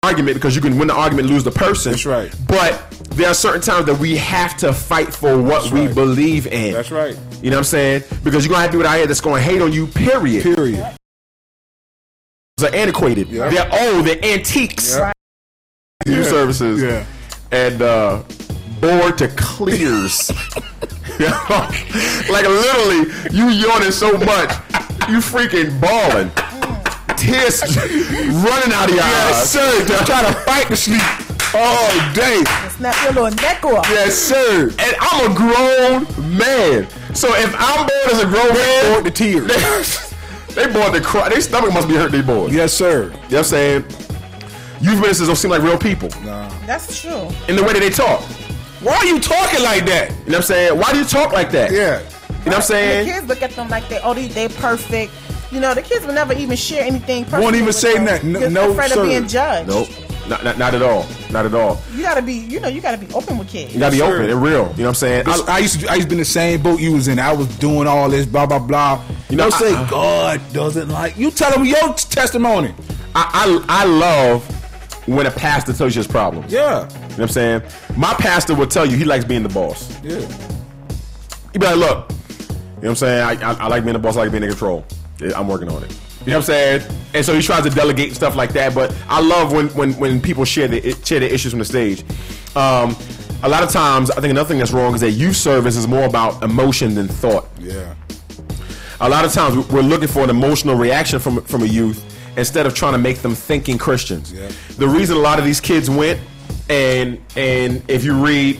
argument because you can win the argument, lose the person. That's right. But there are certain times that we have to fight for what That's we right. believe in. That's right. You know what I'm saying? Because you're gonna have to people out here that's gonna hate on you. Period. Period. They're antiquated. Yeah. They're old. They're antiques. Yeah. New Yeah. services. Yeah. And uh, bored to clears. *laughs* *laughs* like literally, you yawning so much, you freaking bawling. Tears running out of your Yes, eyes. Yes, sir. Just trying to fight to sleep all day. Snap your little neck off. Yes, sir. And I'm a grown man. So if I'm bored as a grown man, Bored to tears. *laughs* they bored to cry. Their stomach must be hurt. They bored. Yes, sir. You know what I'm saying? Youth ministers don't seem like real people That's true. in the way that they talk. Why are you talking like that? You know what I'm saying? Why do you talk like that? Yeah. You know what I'm And saying? the kids look at them like they, oh, they, they perfect. You know, the kids will never even share anything. Won't even with say them nothing. No- no, they're afraid sir. of being judged. Nope. Not, not, not at all. Not at all. You gotta be, you know, you gotta be open with kids. You gotta be Sure. open and real. You know what I'm saying? I, I used to I used to be in the same boat you was in. I was doing all this blah blah blah. You know, know, say I- I- God doesn't like you. Tell them your testimony. I, I, I love when a pastor tells you his problems. Yeah, You know what I'm saying? My pastor will tell you he likes being the boss. yeah. He'd be like, look, you know what I'm saying? I, I, I like being the boss, I like being in control. I'm working on it. You know what I'm saying? And so he tries to delegate stuff like that. But I love when when, when people share the share the issues from the stage. Um, a lot of times, I think another thing that's wrong is that youth service is more about emotion than thought. Yeah. A lot of times, we're looking for an emotional reaction from from a youth instead of trying to make them thinking Christians. Yeah. The reason a lot of these kids went, and and if you read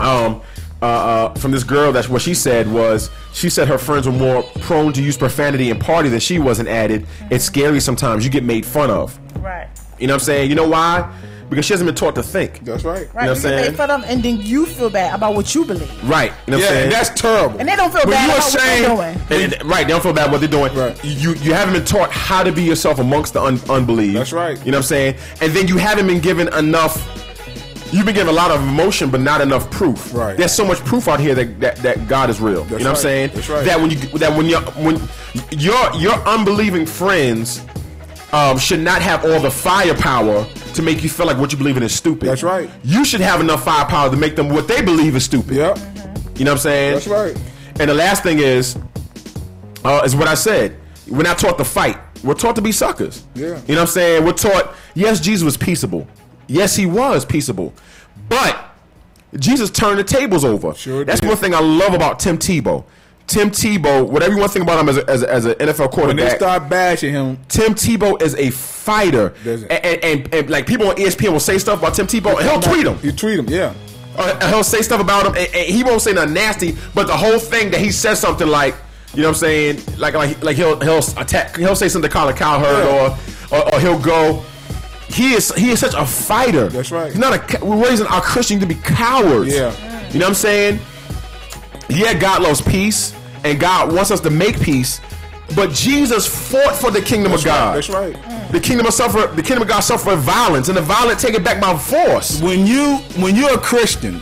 um, uh, uh, from this girl, that's what she said was she said her friends were more prone to use profanity and party than she was, and added, "It's scary sometimes. You get made fun of." Right. You know what I'm saying? You know why? because she hasn't been taught to think. That's right. Right. You Right, know what I'm saying? made fun of, and then you feel bad about what you believe, Right. You know what Yeah, I'm saying? and that's terrible. and they don't feel When bad you about what ashamed- they're doing. And- and- right, they don't feel bad about what they're doing. Right. You you haven't been taught how to be yourself amongst the un- unbelief. That's right. You know what I'm saying? And then you haven't been given enough. You've been given a lot of emotion, but not enough proof. Right. There's so much proof out here that, that, that God is real. That's you know what I'm saying? That's right. That when you that when you when your your unbelieving friends um, should not have all the firepower to make you feel like what you believe in is stupid. That's right. You should have enough firepower to make them what they believe is stupid. Yep. You know what I'm saying? That's right. And the last thing is, uh, is what I said. We're not taught to fight. We're taught to be suckers. Yeah. You know what I'm saying? We're taught, yes, Jesus was peaceable. Yes, he was peaceable. But Jesus turned the tables over. Sure That's did. one thing I love about Tim Tebow. Tim Tebow, whatever you want to think about him as, a, as, a, as an NFL quarterback. When they start bashing him, Tim Tebow is a fighter. And, and, and, and, like people on ESPN will say stuff about Tim Tebow, and he'll tweet him. You tweet him, yeah. Uh, he'll say stuff about him, and, and he won't say nothing nasty. But the whole thing that he says something like, you know, what I'm saying, like, like, like he'll he'll attack, he'll say something to Colin Cowherd, Yeah. or, or or he'll go. He is he is such a fighter. That's right. He's not a. We're raising our Christians to be cowards. Yeah. You know what I'm saying? Yeah, God loves peace, and God wants us to make peace. But Jesus fought for the kingdom That's of God. right. That's right. The kingdom of suffer. The kingdom of God suffered violence, and the violent take it back by force. When you when you're a Christian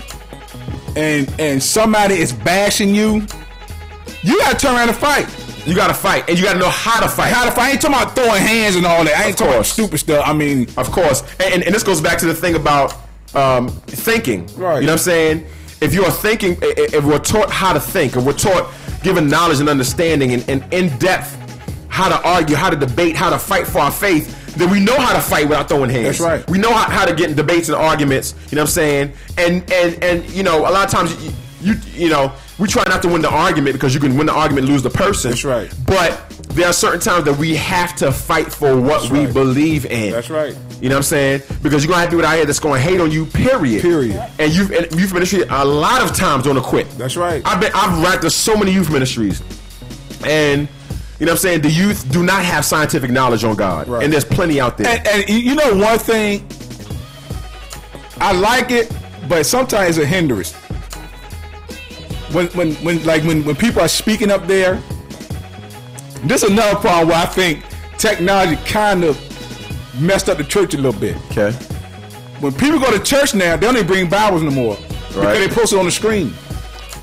and and somebody is bashing you, you gotta turn around and fight. You gotta fight, and you gotta know how to fight. How to fight? I ain't talking about throwing hands and all that. I ain't talking about stupid stuff. I mean, Of course, and, and, and this goes back to the thing about um, thinking. Right. You know what I'm saying? If you are thinking, if we're taught how to think, and we're taught given knowledge and understanding and, and in depth how to argue, how to debate, how to fight for our faith, then we know how to fight without throwing hands. That's right. We know how, how to get in debates and arguments. You know what I'm saying? And and and you know, a lot of times you you, you know we try not to win the argument because you can win the argument, lose the person. That's right. But there are certain times that we have to fight for what we believe in. That's right. You know what I'm saying? Because you're gonna have people out here that's gonna hate on you. Period. Period. And you've and youth ministry a lot of times gonna quit. That's right. I've been I've rapped to so many youth ministries, and you know what I'm saying. The youth do not have scientific knowledge on God, Right. and there's plenty out there. And, and you know one thing, I like it, but sometimes it's a hindrance. When when when like when when people are speaking up there, this is another problem where I think technology kind of messed up the church a little bit. okay. When people go to church now, they don't even bring Bibles no more because Right. they post it on the screen.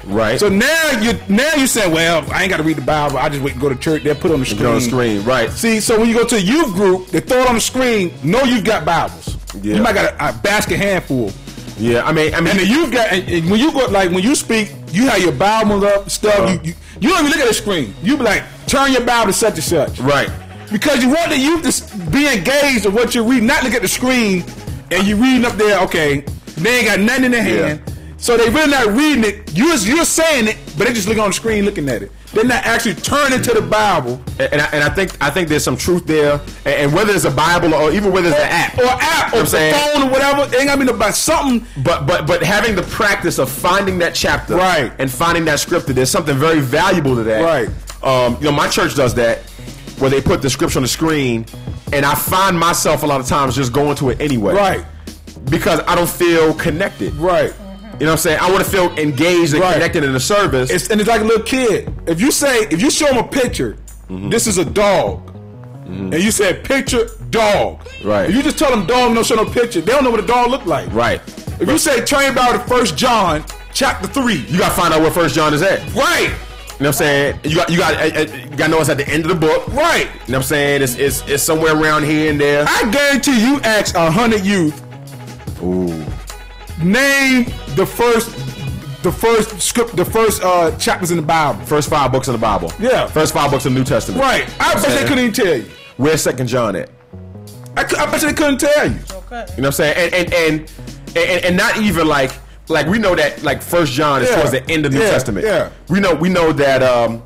Right. So now you now you saying, well, I ain't got to read the Bible. I just wait and go to church. They put it on the Get screen. on the screen. Right. See, so when you go to a youth group, they throw it on the screen. Know you've got Bibles. Yeah. You might got a, a basket handful. Yeah. I mean. I mean. And then you've got and, when you go like when you speak, you have your Bible up stuff. Uh-huh. You, you you don't even look at the screen. You be like, turn your Bible to such and such. right. Because you want the youth to be engaged in what you're reading, not look at the screen and you reading up there. Okay, they ain't got nothing in their Yeah. hand, so they really not reading it. You're you're saying it, but they just look on the screen looking at it. They're not actually turning to the Bible And, and I, and I think I think there's some truth there, and, and whether it's a Bible or even whether it's an app or app or saying? phone or whatever. It ain't gotta be about something. But but but having the practice of finding that chapter, Right. and finding that scripture, there's something very valuable to that, Right. Um, you know, my church does that, where they put the scripture on the screen, and I find myself a lot of times just going to it anyway, Right. Because I don't feel connected, Right. You know what I'm saying? I want to feel engaged and Right. connected in the service. It's, and it's like a little kid. If you say, if you show them a picture, Mm-hmm. this is a dog, and you said picture dog, Right. If you just tell them dog, no show no picture, they don't know what a dog look like, right. If you say turn your Bible to First John chapter three, You got to find out where First John is at. right, You know what I'm saying? You got you got uh, uh, you got to know it's at the end of the book. right. You know what I'm saying? It's it's, it's somewhere around here and there. I guarantee you ask a hundred youth, Ooh. Name the first, the first script, the first uh, chapters in the Bible. First five books in the Bible. Yeah. First five books of the New Testament. Right. I bet they couldn't even tell you. Where's Second John at? I, cou- I bet they couldn't tell you. Okay. You know what I'm saying? And and and and, and not even like like we know that like First John is Yeah. towards the end of the New Yeah. Testament. Yeah. We know we know that um,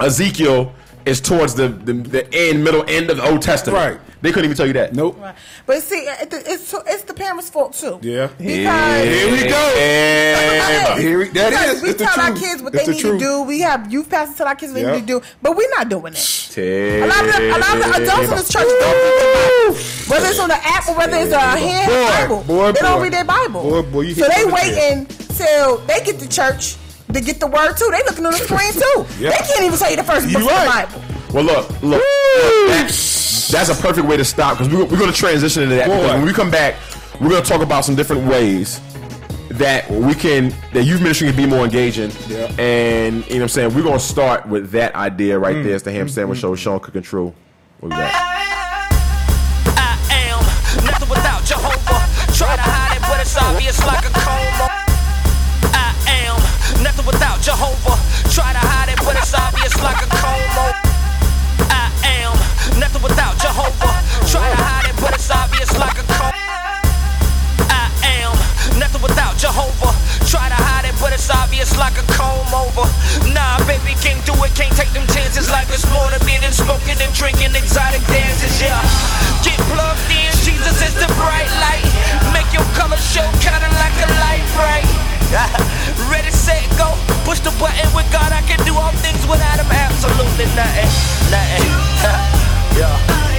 Ezekiel is towards the, the the end middle end of the Old Testament. Right. They couldn't even tell you that. Nope. Right. But see, it's it's the parents' fault too. Yeah. Because Here we go. Yeah. Here we, that because is. we It's the tell our kids what It's they need truth. to do. We have youth pastors tell our kids what they need to do, but we're not doing it. A A lot of the, a lot of the adults in this church don't read their Bible. Whether it's on the app or whether it's a hand Boy, Bible, boy, they don't read their Bible. Boy, boy, you so they waiting till they get to church to get the word too. They looking on the screen too. Yep. They can't even tell you the first You book of the Bible. Well, look, look. That's, that's a perfect way to stop because we, we're going to transition into that. When we come back, we're going to talk about some different ways that we can that youth ministry can be more engaging. Yeah. And you know what I'm saying? We're going to start with that idea right Mm. there. It's the Ham Sandwich Show. Sean Cooking True. We'll be back. I am nothing without Jehovah. Try to hide it, but it's obvious like a coma. I am nothing without Jehovah. Try to hide it, but it's obvious like a coma. Obvious like a coma. I am nothing without Jehovah. Try to hide it, but it's obvious like a comb over. Nah, baby, can't do it, can't take them chances. Life is more than being smoking and drinking exotic dances, yeah. Get plugged in, Jesus is the bright light. Make your color show kinda like a light bright. *laughs* Ready, set, go. Push the button with God, I can do all things without him. Absolutely nothing, nothing. *laughs* yeah.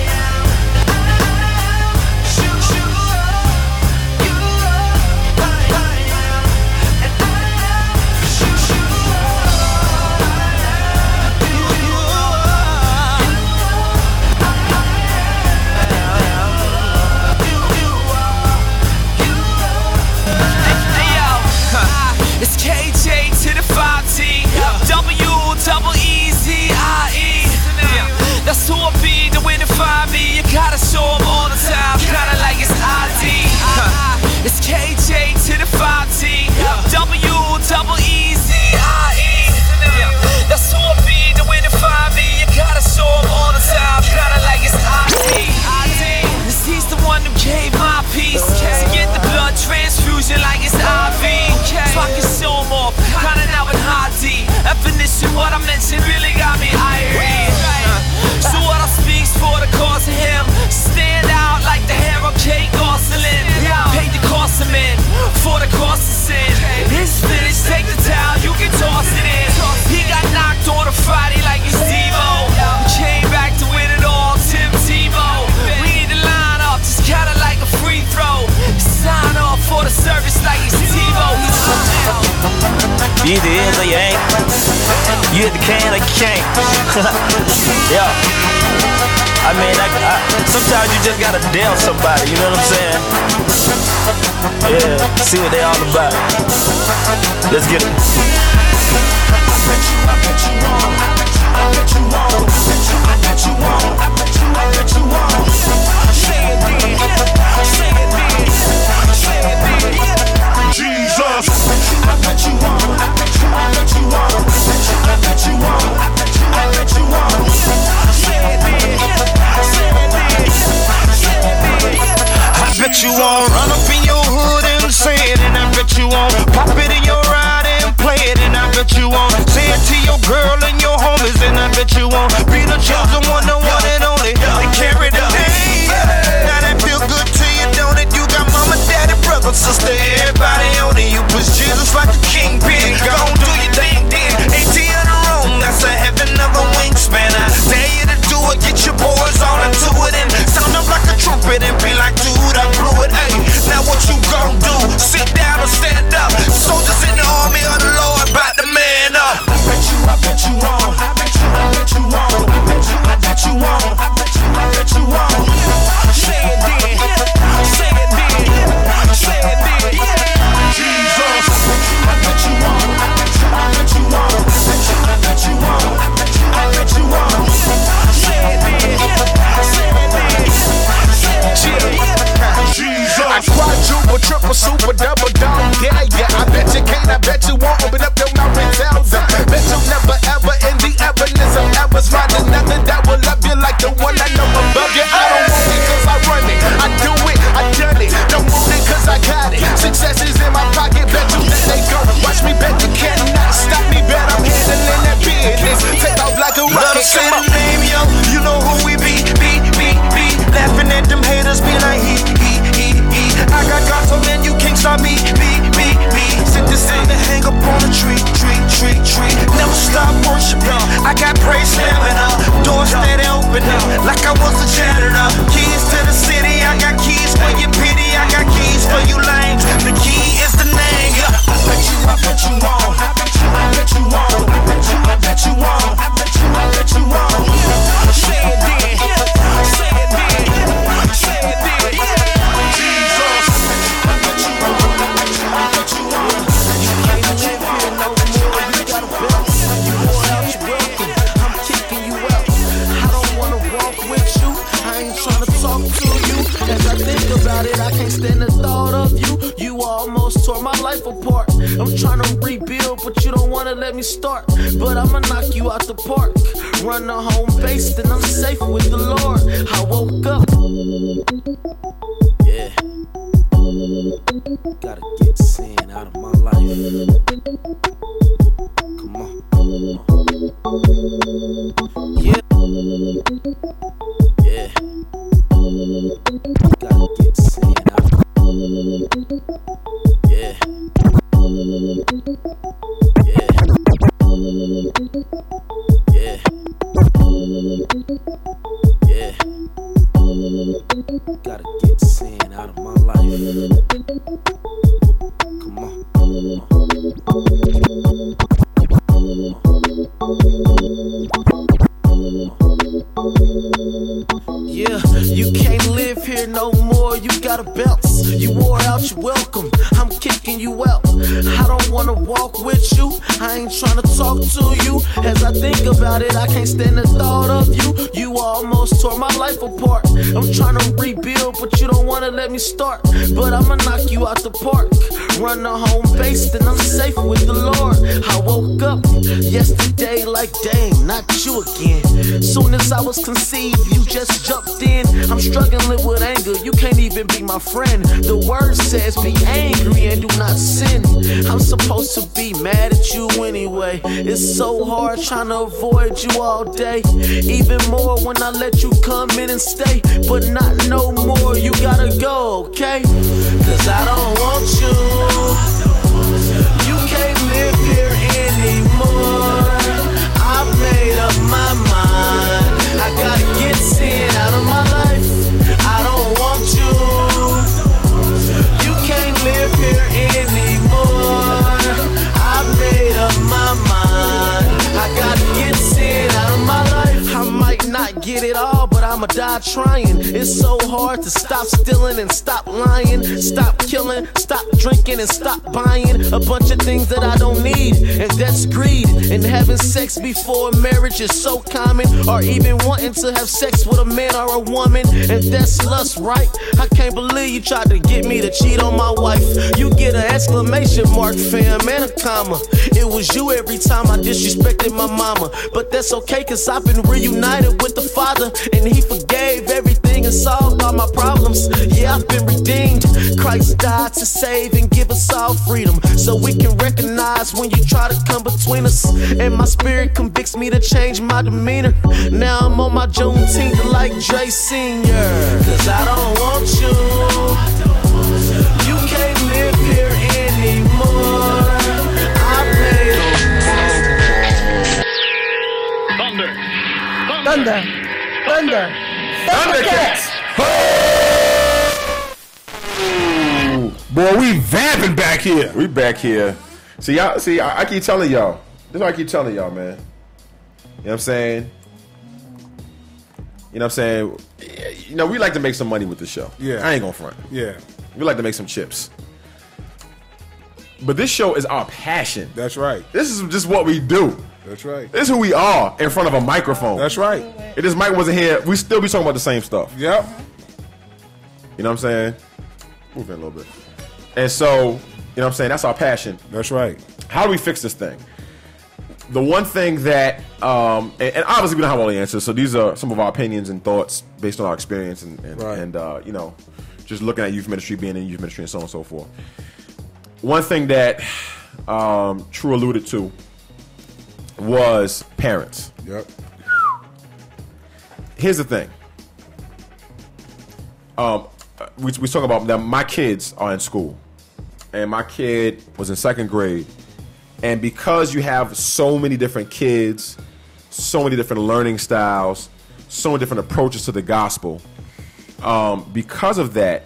Hard to stop stealing and stop lying, stop killing, stop drinking and stop buying a bunch of things that I don't need, and that's greed. And having sex before marriage is so common, or even wanting to have sex with a man or a woman, and that's lust, right? I can't believe you tried to get me to cheat on my wife. You get an exclamation mark, fam, and a comma. It was you every time I disrespected my mama, but that's okay, cause I've been reunited with the Father, and He forgave everything and solved all my problems. Yeah, I've been redeemed. Christ died to save and give us all freedom, so we can recognize when you try to come between us. And my spirit convicts me to change my demeanor. Now I'm on my Juneteenth like Dre Senior, cause I don't want you. You can't live here anymore. I made Thunder. Thunder. Thunder. Thundercats. Boy, we vamping back here. We back here. See y'all. See, I, I keep telling y'all. This is what I keep telling y'all, man. You know what I'm saying? You know what I'm saying? You know, we like to make some money with the show. Yeah. I ain't gonna front. Yeah. We like to make some chips. But this show is our passion. That's right. This is just what we do. That's right. This is who we are in front of a microphone. That's right. If this mic wasn't here, we still be talking about the same stuff. Yep. You know what I'm saying? Move in a little bit. And so, you know what I'm saying? That's our passion. That's right. How do we fix this thing? The one thing that, um, and, and obviously we don't have all the answers, so these are some of our opinions and thoughts based on our experience and, and, Right. and uh, you know, just looking at youth ministry, being in youth ministry, and so on and so forth. One thing that um, True alluded to was parents. Yep. Here's the thing. Um, we we talk about that. My kids are in school, and my kid was in second grade, and because you have so many different kids, so many different learning styles, so many different approaches to the gospel. Um, because of that,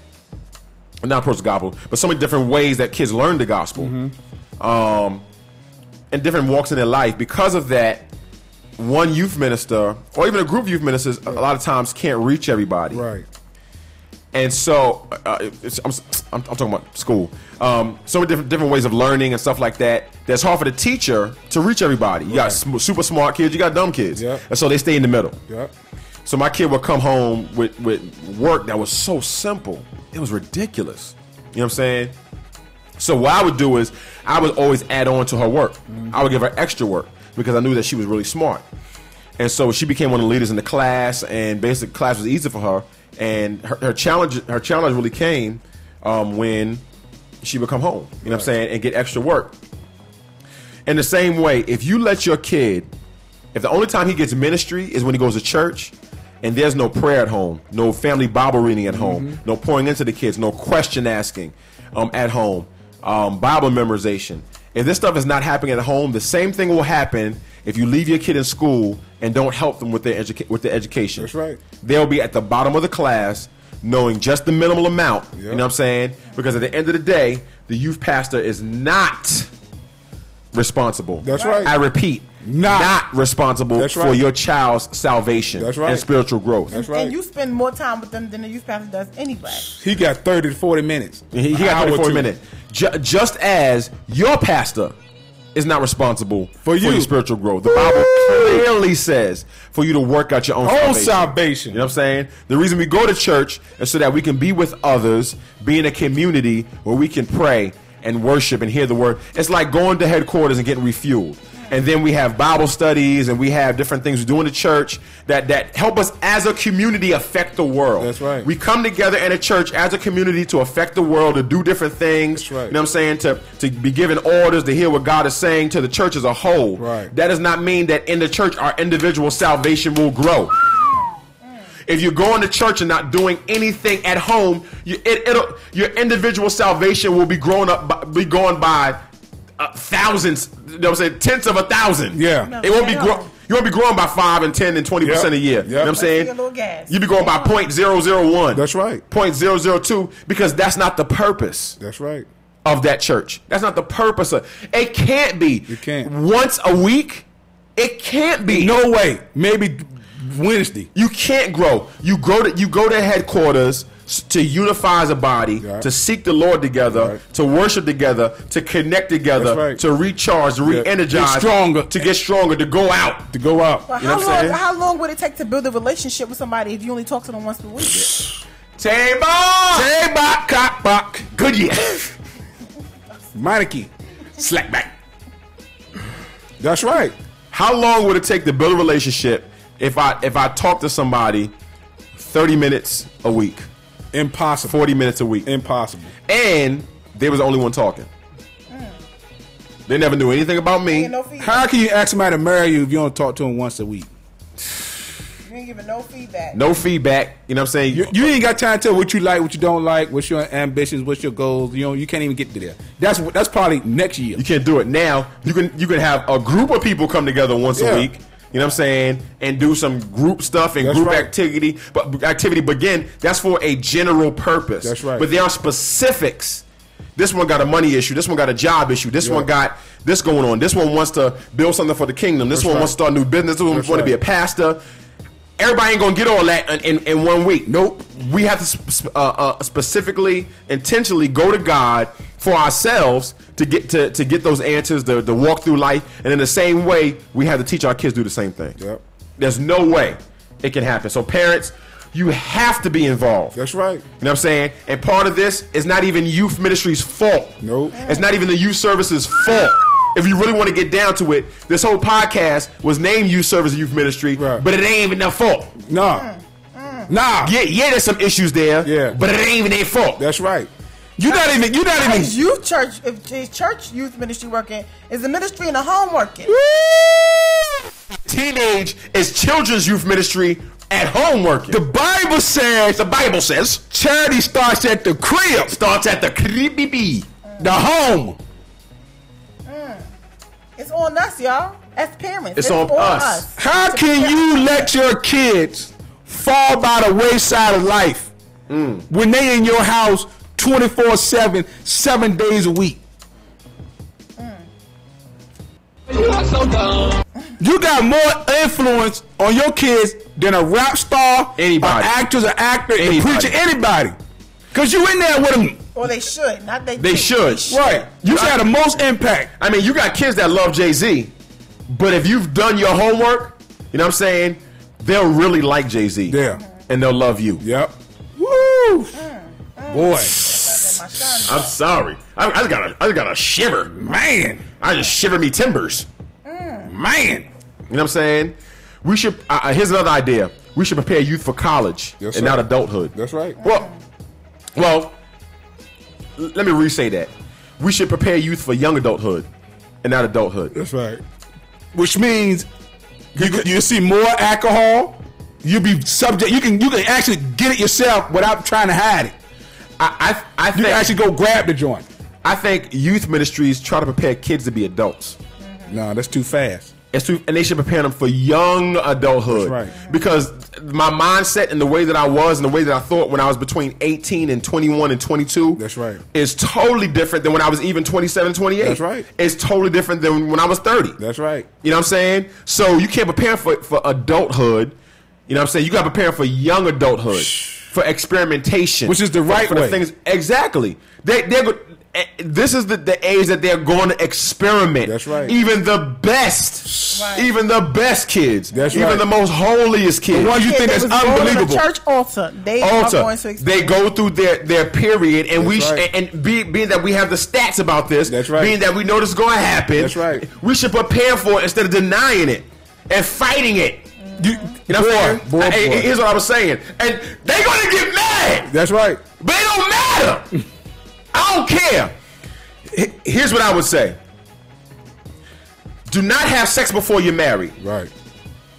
not approach the gospel, but so many different ways that kids learn the gospel, um, and different walks in their life. Because of that, one youth minister or even a group of youth ministers a lot of times can't reach everybody. Right. And so, uh, it's, I'm, I'm, I'm talking about school. Um, so many different different ways of learning and stuff like that. That's hard for the teacher to reach everybody. You got sm- super smart kids, you got dumb kids, Yep. and so they stay in the middle. Yep. So my kid would come home with, with work that was so simple. It was ridiculous. You know what I'm saying? So what I would do is I would always add on to her work. I would give her extra work because I knew that she was really smart. And so she became one of the leaders in the class, and basic class was easy for her. And her, her challenge, her challenge really came um, when she would come home. You know what I'm saying, and get extra work. In the same way, if you let your kid, if the only time he gets ministry is when he goes to church, and there's no prayer at home, no family Bible reading at home, no pouring into the kids, no question asking um, at home, um, Bible memorization. If this stuff is not happening at home, the same thing will happen if you leave your kid in school and don't help them with their educa- with their education. That's right. They'll be at the bottom of the class, knowing just the minimal amount. You know what I'm saying? Because at the end of the day, the youth pastor is not responsible. That's right. I repeat, not, responsible That's for your child's salvation That's right. and spiritual growth. That's right. And you spend more time with them than the youth pastor does anyway. He got 30 to 40 minutes. He, he got hour 30, 40 minutes. Ju- just as your pastor is not responsible for, you. your spiritual growth. The Bible clearly says for you to work out your own, Own salvation. salvation. You know what I'm saying? The reason we go to church is so that we can be with others, be in a community where we can pray and worship and hear the word. It's like going to headquarters and getting refueled. And then we have Bible studies and we have different things we do in the church that, that help us as a community affect the world. That's right. We come together in a church as a community to affect the world, to do different things. That's right. You know what I'm saying? To, to be given orders, to hear what God is saying to the church as a whole. Right. That does not mean that in the church our individual salvation will grow. If you're going to church and not doing anything at home, you, it, it'll, your individual salvation will be grown up, by, be going by uh, thousands. You know what I'm saying? Tenths of a thousand. Yeah. It won't be grow, You won't be growing by five and ten and twenty percent a year. You know what I'm saying? a little. You be going by point zero zero one. That's right. Point zero zero two because that's not the purpose. That's right. Of that church. That's not the purpose of. It can't be. It can't. Once a week. It can't be. No way. Maybe Wednesday. You can't grow. You grow to you go to headquarters s- to unify as a body, to seek the Lord together, to worship together, to connect together, right. to recharge, to re-energize, Get stronger. to get stronger, to go out. To go out. But You know how what I'm long? How long would it take to build a relationship with somebody if you only talk to them once a week? Table, table, cock, buck. Good year. *laughs* Meineke. Slack back. That's right. How long would it take to build a relationship if I if I talk to somebody thirty minutes a week? Impossible. Forty minutes a week. Impossible. And they was the only one talking. Mm. They never knew anything about me. How can you ask somebody to marry you if you don't talk to them once a week? You ain't giving no feedback. No feedback. You know what I'm saying? You, you ain't got time to tell what you like, what you don't like, what's your ambitions, what's your goals. You know, you can't even get to there. That's that's probably next year. You can't do it now. You can you can have a group of people come together once Yeah. a week. You know what I'm saying? And do some group stuff and That's group right. activity. But activity begin. That's for a general purpose. That's right. But there are specifics. This one got a money issue. This one got a job issue. This Yeah. one got this going on. This one wants to build something for the kingdom. This That's one right. wants to start a new business. This one wants to be a pastor. Everybody ain't gonna get all that in, in, in one week. Nope. We have to sp- uh, uh, specifically, intentionally go to God for ourselves to get to, to get those answers, to, to walk through life. And in the same way, we have to teach our kids to do the same thing. Yep. There's no way it can happen. So parents, you have to be involved. That's right. You know what I'm saying? And part of this is not even youth ministry's fault. Nope. It's not even the youth service's fault. If you really want to get down to it, this whole podcast was named Youth Service Youth Ministry, but it ain't even their fault. Nah. Mm, mm. Nah. Yeah, yeah, there's some issues there. Yeah. But it ain't even their fault. That's right. You're not even. You're not even. is youth church, if church youth ministry working, is the ministry in the home working? Teenage is children's youth ministry at home working. The Bible says. The Bible says charity starts at the crib. Starts at the crib. The home. It's on us, y'all. As parents, It's on us. How can you let your kids fall by the wayside of life mm. when they in your house 24 7, seven days a week? You are so dumb. You got more influence on your kids than a rap star, Anybody. an actress, an actor, a preacher, anybody. Cause you in there with them. Or they should, not they. They do. should. Right. You should have the most impact. I mean, you got kids that love Jay Z, but if you've done your homework, you know what I'm saying, they'll really like Jay Z. Yeah. And they'll love you. Yep. Woo! Boy. I'm sorry. I, I just got a, I just got a shiver. Man. I just shiver me timbers. Man. You know what I'm saying? We should. Uh, uh, here's another idea. We should prepare youth for college Yes, and sir. not adulthood. That's right. Well, well, l- let me re-say that. We should prepare youth for young adulthood and not adulthood. That's right. Which means you you see more alcohol. You'll be subject. You can you can actually get it yourself without trying to hide it. I I, I You think can actually go grab the joint. I think youth ministries try to prepare kids to be adults. No, that's too fast. It's too, and they should prepare them for young adulthood. That's right. Because my mindset and the way that I was and the way that I thought when I was between 18 and 21 and 22 That's right. is totally different than when I was even 27, 28. That's right. It's totally different than when I was 30. That's right. You know what I'm saying? So you can't prepare for, for adulthood. You know what I'm saying? You got to prepare for young adulthood, for experimentation. Which is the for- right for the way. things Exactly. They, eh, Eh, this is the, the age that they're going to experiment. That's right. Even the best, even the best kids, That's even right. the most holiest kids. The ones you think they is was going to the unbelievable. church altar. They are altar. going to They go through their, their period, and we That's sh- right. and, and be, being that we have the stats about this, That's right. being that we know this is going to happen, That's right. We should prepare for it instead of denying it and fighting it. You, You know what I'm saying? boy, boy, Hey, boy. Here's what I was saying, and they're gonna get mad, That's right. but it don't matter. I don't care. Here's what I would say: Do not have sex before you're married. Right.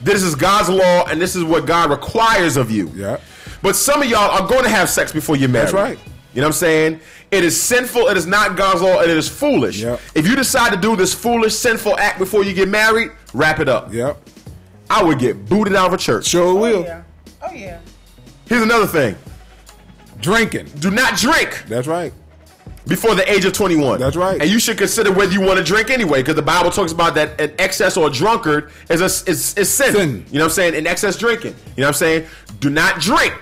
This is God's law, and this is what God requires of you. Yeah. But some of y'all are going to have sex before you're married. That's right. You know what I'm saying? It is sinful. It is not God's law, and it is foolish. Yep. If you decide to do this foolish, sinful act before you get married, wrap it up. Yep. I would get booted out of a church. Sure oh, will. Yeah. Oh yeah. Here's another thing: Drinking. do not drink That's right. Before the age of 21. That's right. And you should consider whether you want to drink anyway, because the Bible talks about that an excess or a drunkard is a, is, is sin. Sin. You know what I'm saying? In excess drinking. You know what I'm saying? Do not drink.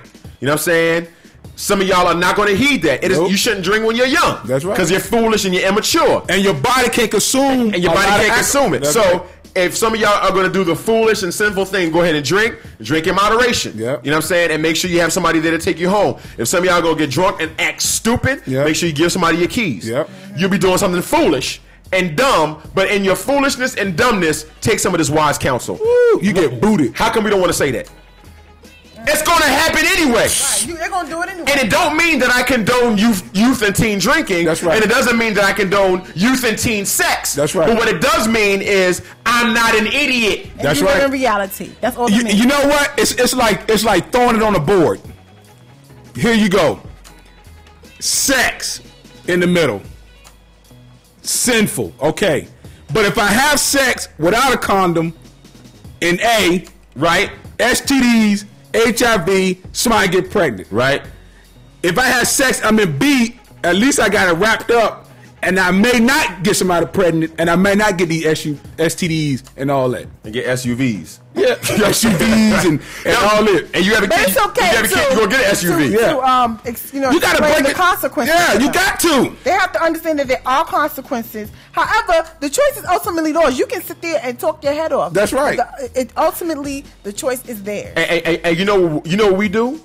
You know what I'm saying? Some of y'all are not going to heed that. It is Nope. you shouldn't drink when you're young. That's right. Because you're foolish and you're immature, And your body can't consume. and your body can't consume it. That's so. right. If some of y'all are going to do the foolish and sinful thing, go ahead and drink. Drink in moderation. Yep. You know what I'm saying? And make sure you have somebody there to take you home. If some of y'all go get drunk and act stupid, Yep. make sure you give somebody your keys. Yep. You'll be doing something foolish and dumb, but in your foolishness and dumbness, take some of this wise counsel. Woo, you get booted. How come we don't want to say that? It's going to happen anyway. Right. You, they're gonna do it anyway. And it don't mean that I condone youth, youth and teen drinking. That's right. And it doesn't mean that I condone youth and teen sex. That's right. But what it does mean is I'm not an idiot. And That's right. in reality. That's all. You, you know what? It's it's like it's like throwing it on the board. Here you go. Sex in the middle. Sinful. Okay. But if I have sex without a condom in A, Right? STDs, HIV, somebody get pregnant. Right? If I have sex, I'm in B, at least I got it wrapped up, and I may not get somebody pregnant, and I may not get these SU, STDs and all that. And get SUVs. Yeah, *laughs* SUVs and, and all that. And you have a But kid. it's okay You have a to, kid. You're going to get an SUV. To, Yeah. to, um, ex, you know, You gotta explain break the it- consequences. Yeah, you got to. They have to understand that there are consequences. However, the choice is ultimately yours. You can sit there and talk your head off. That's right. The- it, ultimately, the choice is theirs. And, and- and- and you know, you know what we do?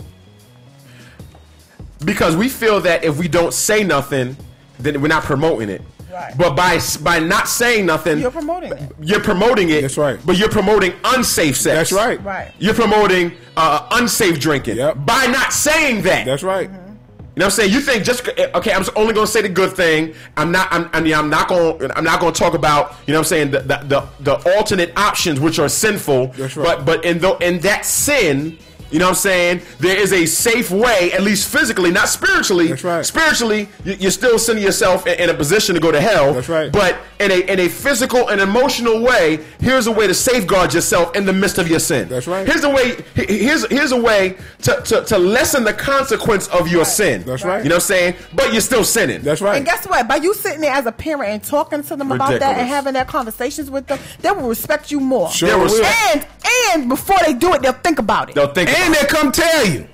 Because we feel that if we don't say nothing, then we're not promoting it. Right. But by by not saying nothing, You're promoting it. you're promoting it. That's right. But you're promoting unsafe sex. That's right. Right. You're promoting uh, unsafe drinking. Yep. By not saying that. That's right. You know what I'm saying? You think just okay? I'm only going to say the good thing. I'm not. I'm. I mean, I'm not going. I'm not going to talk about. You know what I'm saying? The, the the the alternate options which are sinful. That's right. But but in the in that sin, You know what I'm saying? There is a safe way, at least physically, not spiritually. That's right. Spiritually, you- you're still sending yourself in in a position to go to hell. That's right. But in a in a physical and emotional way, here's a way to safeguard yourself in the midst of your sin. That's right. Here's a way. Here's here's a way to, to, to lessen the consequence of your sin. That's right. You know what I'm saying? But you're still sinning. That's right. And guess what? By you sitting there as a parent and talking to them about that and having that conversations with them, they will respect you more. Sure They will. will. And and before they do it, they'll think about it. They'll think. And about they come tell you.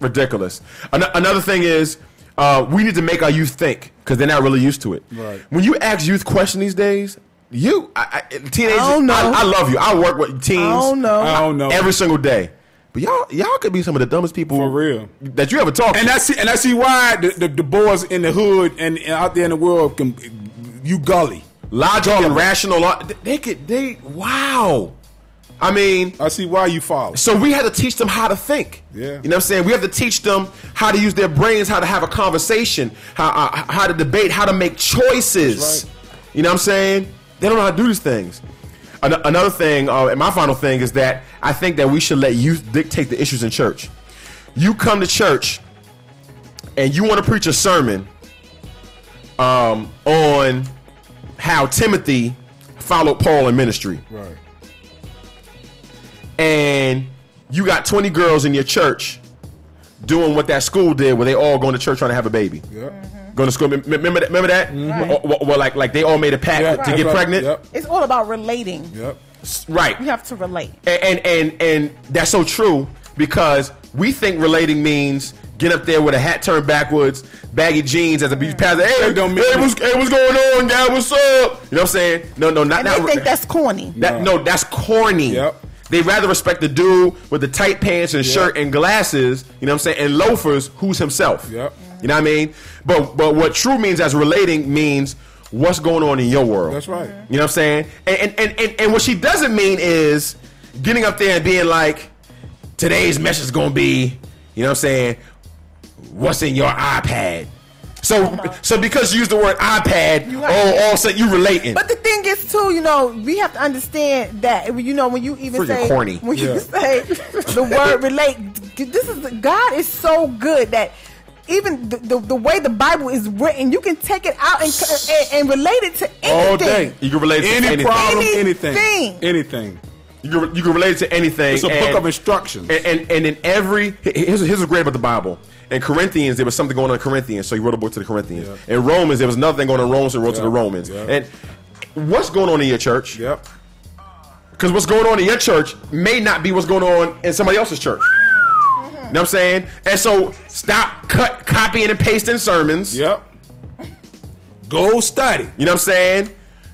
ridiculous. An- another thing is, uh, we need to make our youth think because they're not really used to it. Right. When you ask youth questions these days, you I, I, teenagers, I don't know. I, I love you. I work with teens. I don't know. I don't know. every single day. But y'all, y'all could be some of the dumbest people for real that you ever talk to. And I see, and I see why the, the, the boys in the hood and, and out there in the world can you gully, logical and rational. They could. They wow. I mean, I see why you follow. So we had to teach them how to think. Yeah. You know what I'm saying? We have to teach them how to use their brains, how to have a conversation, how uh, how to debate, how to make choices. You know what I'm saying? They don't know how to do these things. An- another thing, uh, and my final thing is that I think that we should let youth dictate the issues in church. You come to church and you want to preach a sermon um, on how Timothy followed Paul in ministry Right. And you got 20 girls in your church doing what that school did where they all going to church trying to have a baby. Yep. Mm-hmm. Going to school. Remember that? Remember that? Or- or- or like, like they all made a pact Yeah, to that's get right. pregnant. Yep. It's all about relating. Yep. Right. You have to relate. And, and and and that's so true because we think relating means get up there with a hat turned backwards, baggy jeans as a beach pastor. Hey, don't hey, what's, hey, what's going on, guy? What's up? You know what I'm saying? No, no, not And not they think that's corny. That no, that's corny. Yep. They rather respect the dude with the tight pants and shirt and glasses, you know what I'm saying, and loafers who's himself. Yep. You know what I mean? But but what true means as relating means what's going on in your world. That's right. You know what I'm saying? And and, and, and, and what she doesn't mean is getting up there and being like, today's message is gonna be, you know what I'm saying, what's in your iPad. So so because you use the word iPad, You oh, all of a sudden you relating. But the thing is, too, you know, we have to understand that you know when you even Freaking say corny. when you Yeah. say the word relate, this is God is so good that even the, the, the way the Bible is written, you can take it out and and, and relate it to anything. All day. You can relate it to any anything. problem, Anything. anything, anything. You can, you can relate it to anything. It's a book of instructions. And, and, and in every, here's, here's what's great about the Bible. In Corinthians, there was something going on in Corinthians, so he wrote a book to the Corinthians. In Romans, there was nothing going on in Romans, so he wrote to the Romans. Yeah. And what's going on in your church? Yep. Because what's going on in your church may not be what's going on in somebody else's church. You know what I'm saying? And so stop cut, copying and pasting sermons. Yep. Go study. You know what I'm saying?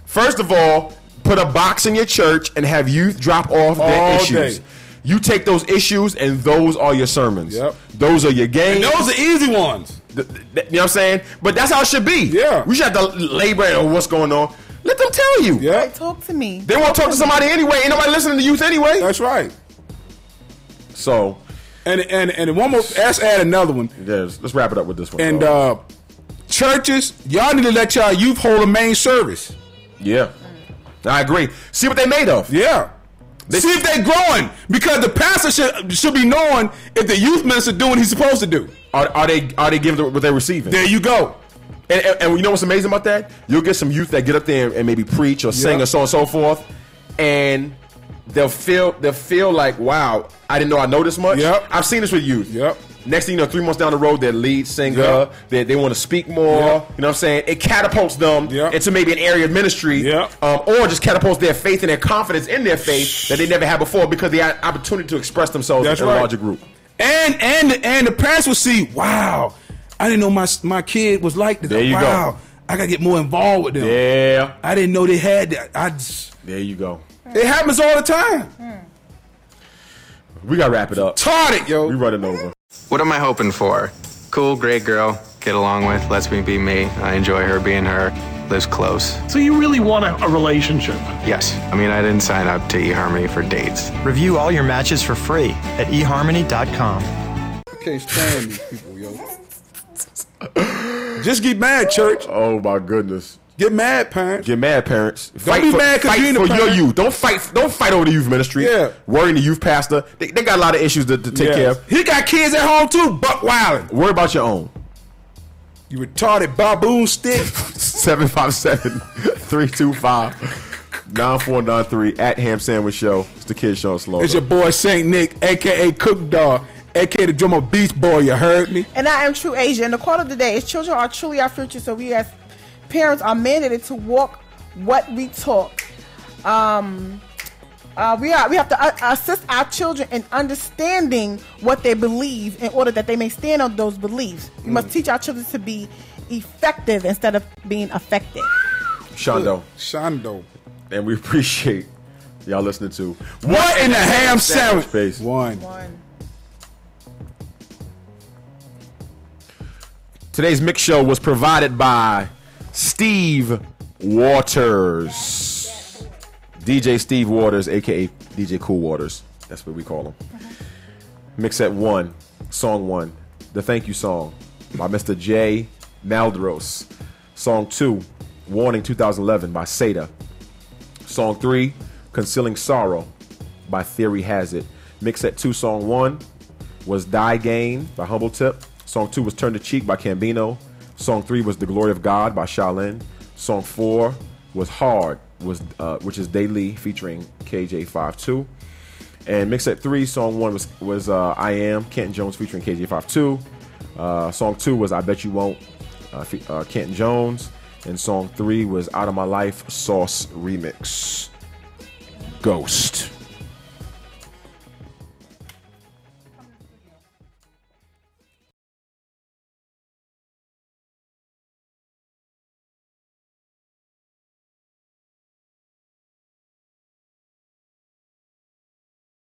First of all, put a box in your church and have youth drop off their All issues. day. You take those issues and those are your sermons. Yep. Those are your games. And those are easy ones. Th- th- you know what I'm saying? But that's how it should be. Yeah. We should have to labor and what's going on. Let them tell you. Yeah. Talk to me. They won't talk to somebody anyway. Ain't nobody listening to youth anyway. That's right. So, And and and one more. Let's add another one. yes, let's wrap it up with this one. And uh, churches, y'all need to let y'all youth hold a main service. yeah, I agree. See what they made of. Yeah. See if they're growing because the pastor should should be knowing if the youth minister doing what he's supposed to do. Are, are they are they giving what they're receiving? There you go. And, and, and you know what's amazing about that? You'll get some youth that get up there and maybe preach or sing or so on and so forth, and they'll feel they'll feel like, wow, I didn't know I know this much. Yep. I've seen this with youth. Yep. Next thing you know, three months down the road, they're lead singer. Yep. They, they want to speak more. Yep. You know what I'm saying? It catapults them Yep. into maybe an area of ministry, um, or just catapults their faith and their confidence in their faith that they never had before because they had opportunity to express themselves That's in right. a larger group. And and and the parents will see, wow, I didn't know my my kid was like this. There you go. wow, I gotta get more involved with them. Yeah. I didn't know they had that. I just, There you go. it happens all the time. We gotta wrap it up. Taught it, yo. We running over. What am I hoping for? Cool, great girl, get along with, lets me be me. I enjoy her being her, lives close. So you really want a, a relationship? Yes, I mean, I didn't sign up to eHarmony for dates. Review all your matches for free at eharmony.com. I can't stand these people, yo. Just get mad, church. Oh my goodness. Get mad, parents. Get mad, parents. Don't be for, mad 'cause fight you ain't a for your youth. Don't fight. Don't fight over the youth ministry. Yeah. Worrying the youth pastor. They, they got a lot of issues to, to take Yes. care of. He got kids at home too. Buck Wildin. Worry about your own. You retarded baboon stick. *laughs* 757 325 9493 at Ham Sandwich Show. It's the Kid Show Slow. It's your boy Saint Nick, aka Cook Dog, aka the drummer Beast Boy. You heard me? And I am true Asia. And the quote of the day is children are truly our future, so we as parents are mandated to walk what we talk. Um, uh, we are we have to uh, assist our children in understanding what they believe in order that they may stand on those beliefs. We must teach our children to be effective instead of being affected. Shondo. Shondo. And we *laughs* appreciate y'all listening to What in the ham sandwich? Space. One. Today's mix show was provided by Steve Waters. DJ Steve Waters, aka DJ Cool Waters. That's what we call him. Uh-huh. Mix at one, song one, the thank you song by Mr. J. Naldros. Song two, Warning 2011 by Seda. Song three, Concealing Sorrow by Theory Has It. Mix at two, song one was Die Gain by Humble Tip. Song two was Turn the Cheek by Cambino. Song three was The Glory of God by Shaolin. Song four was Hard, was uh, which is Daily featuring KJ52. And mix at three, song one was was uh, I Am Kenton Jones featuring KJ52. Uh, song two was I Bet You Won't, uh, uh, Kenton Jones. And song three was Out of My Life Sauce Remix. Ghost.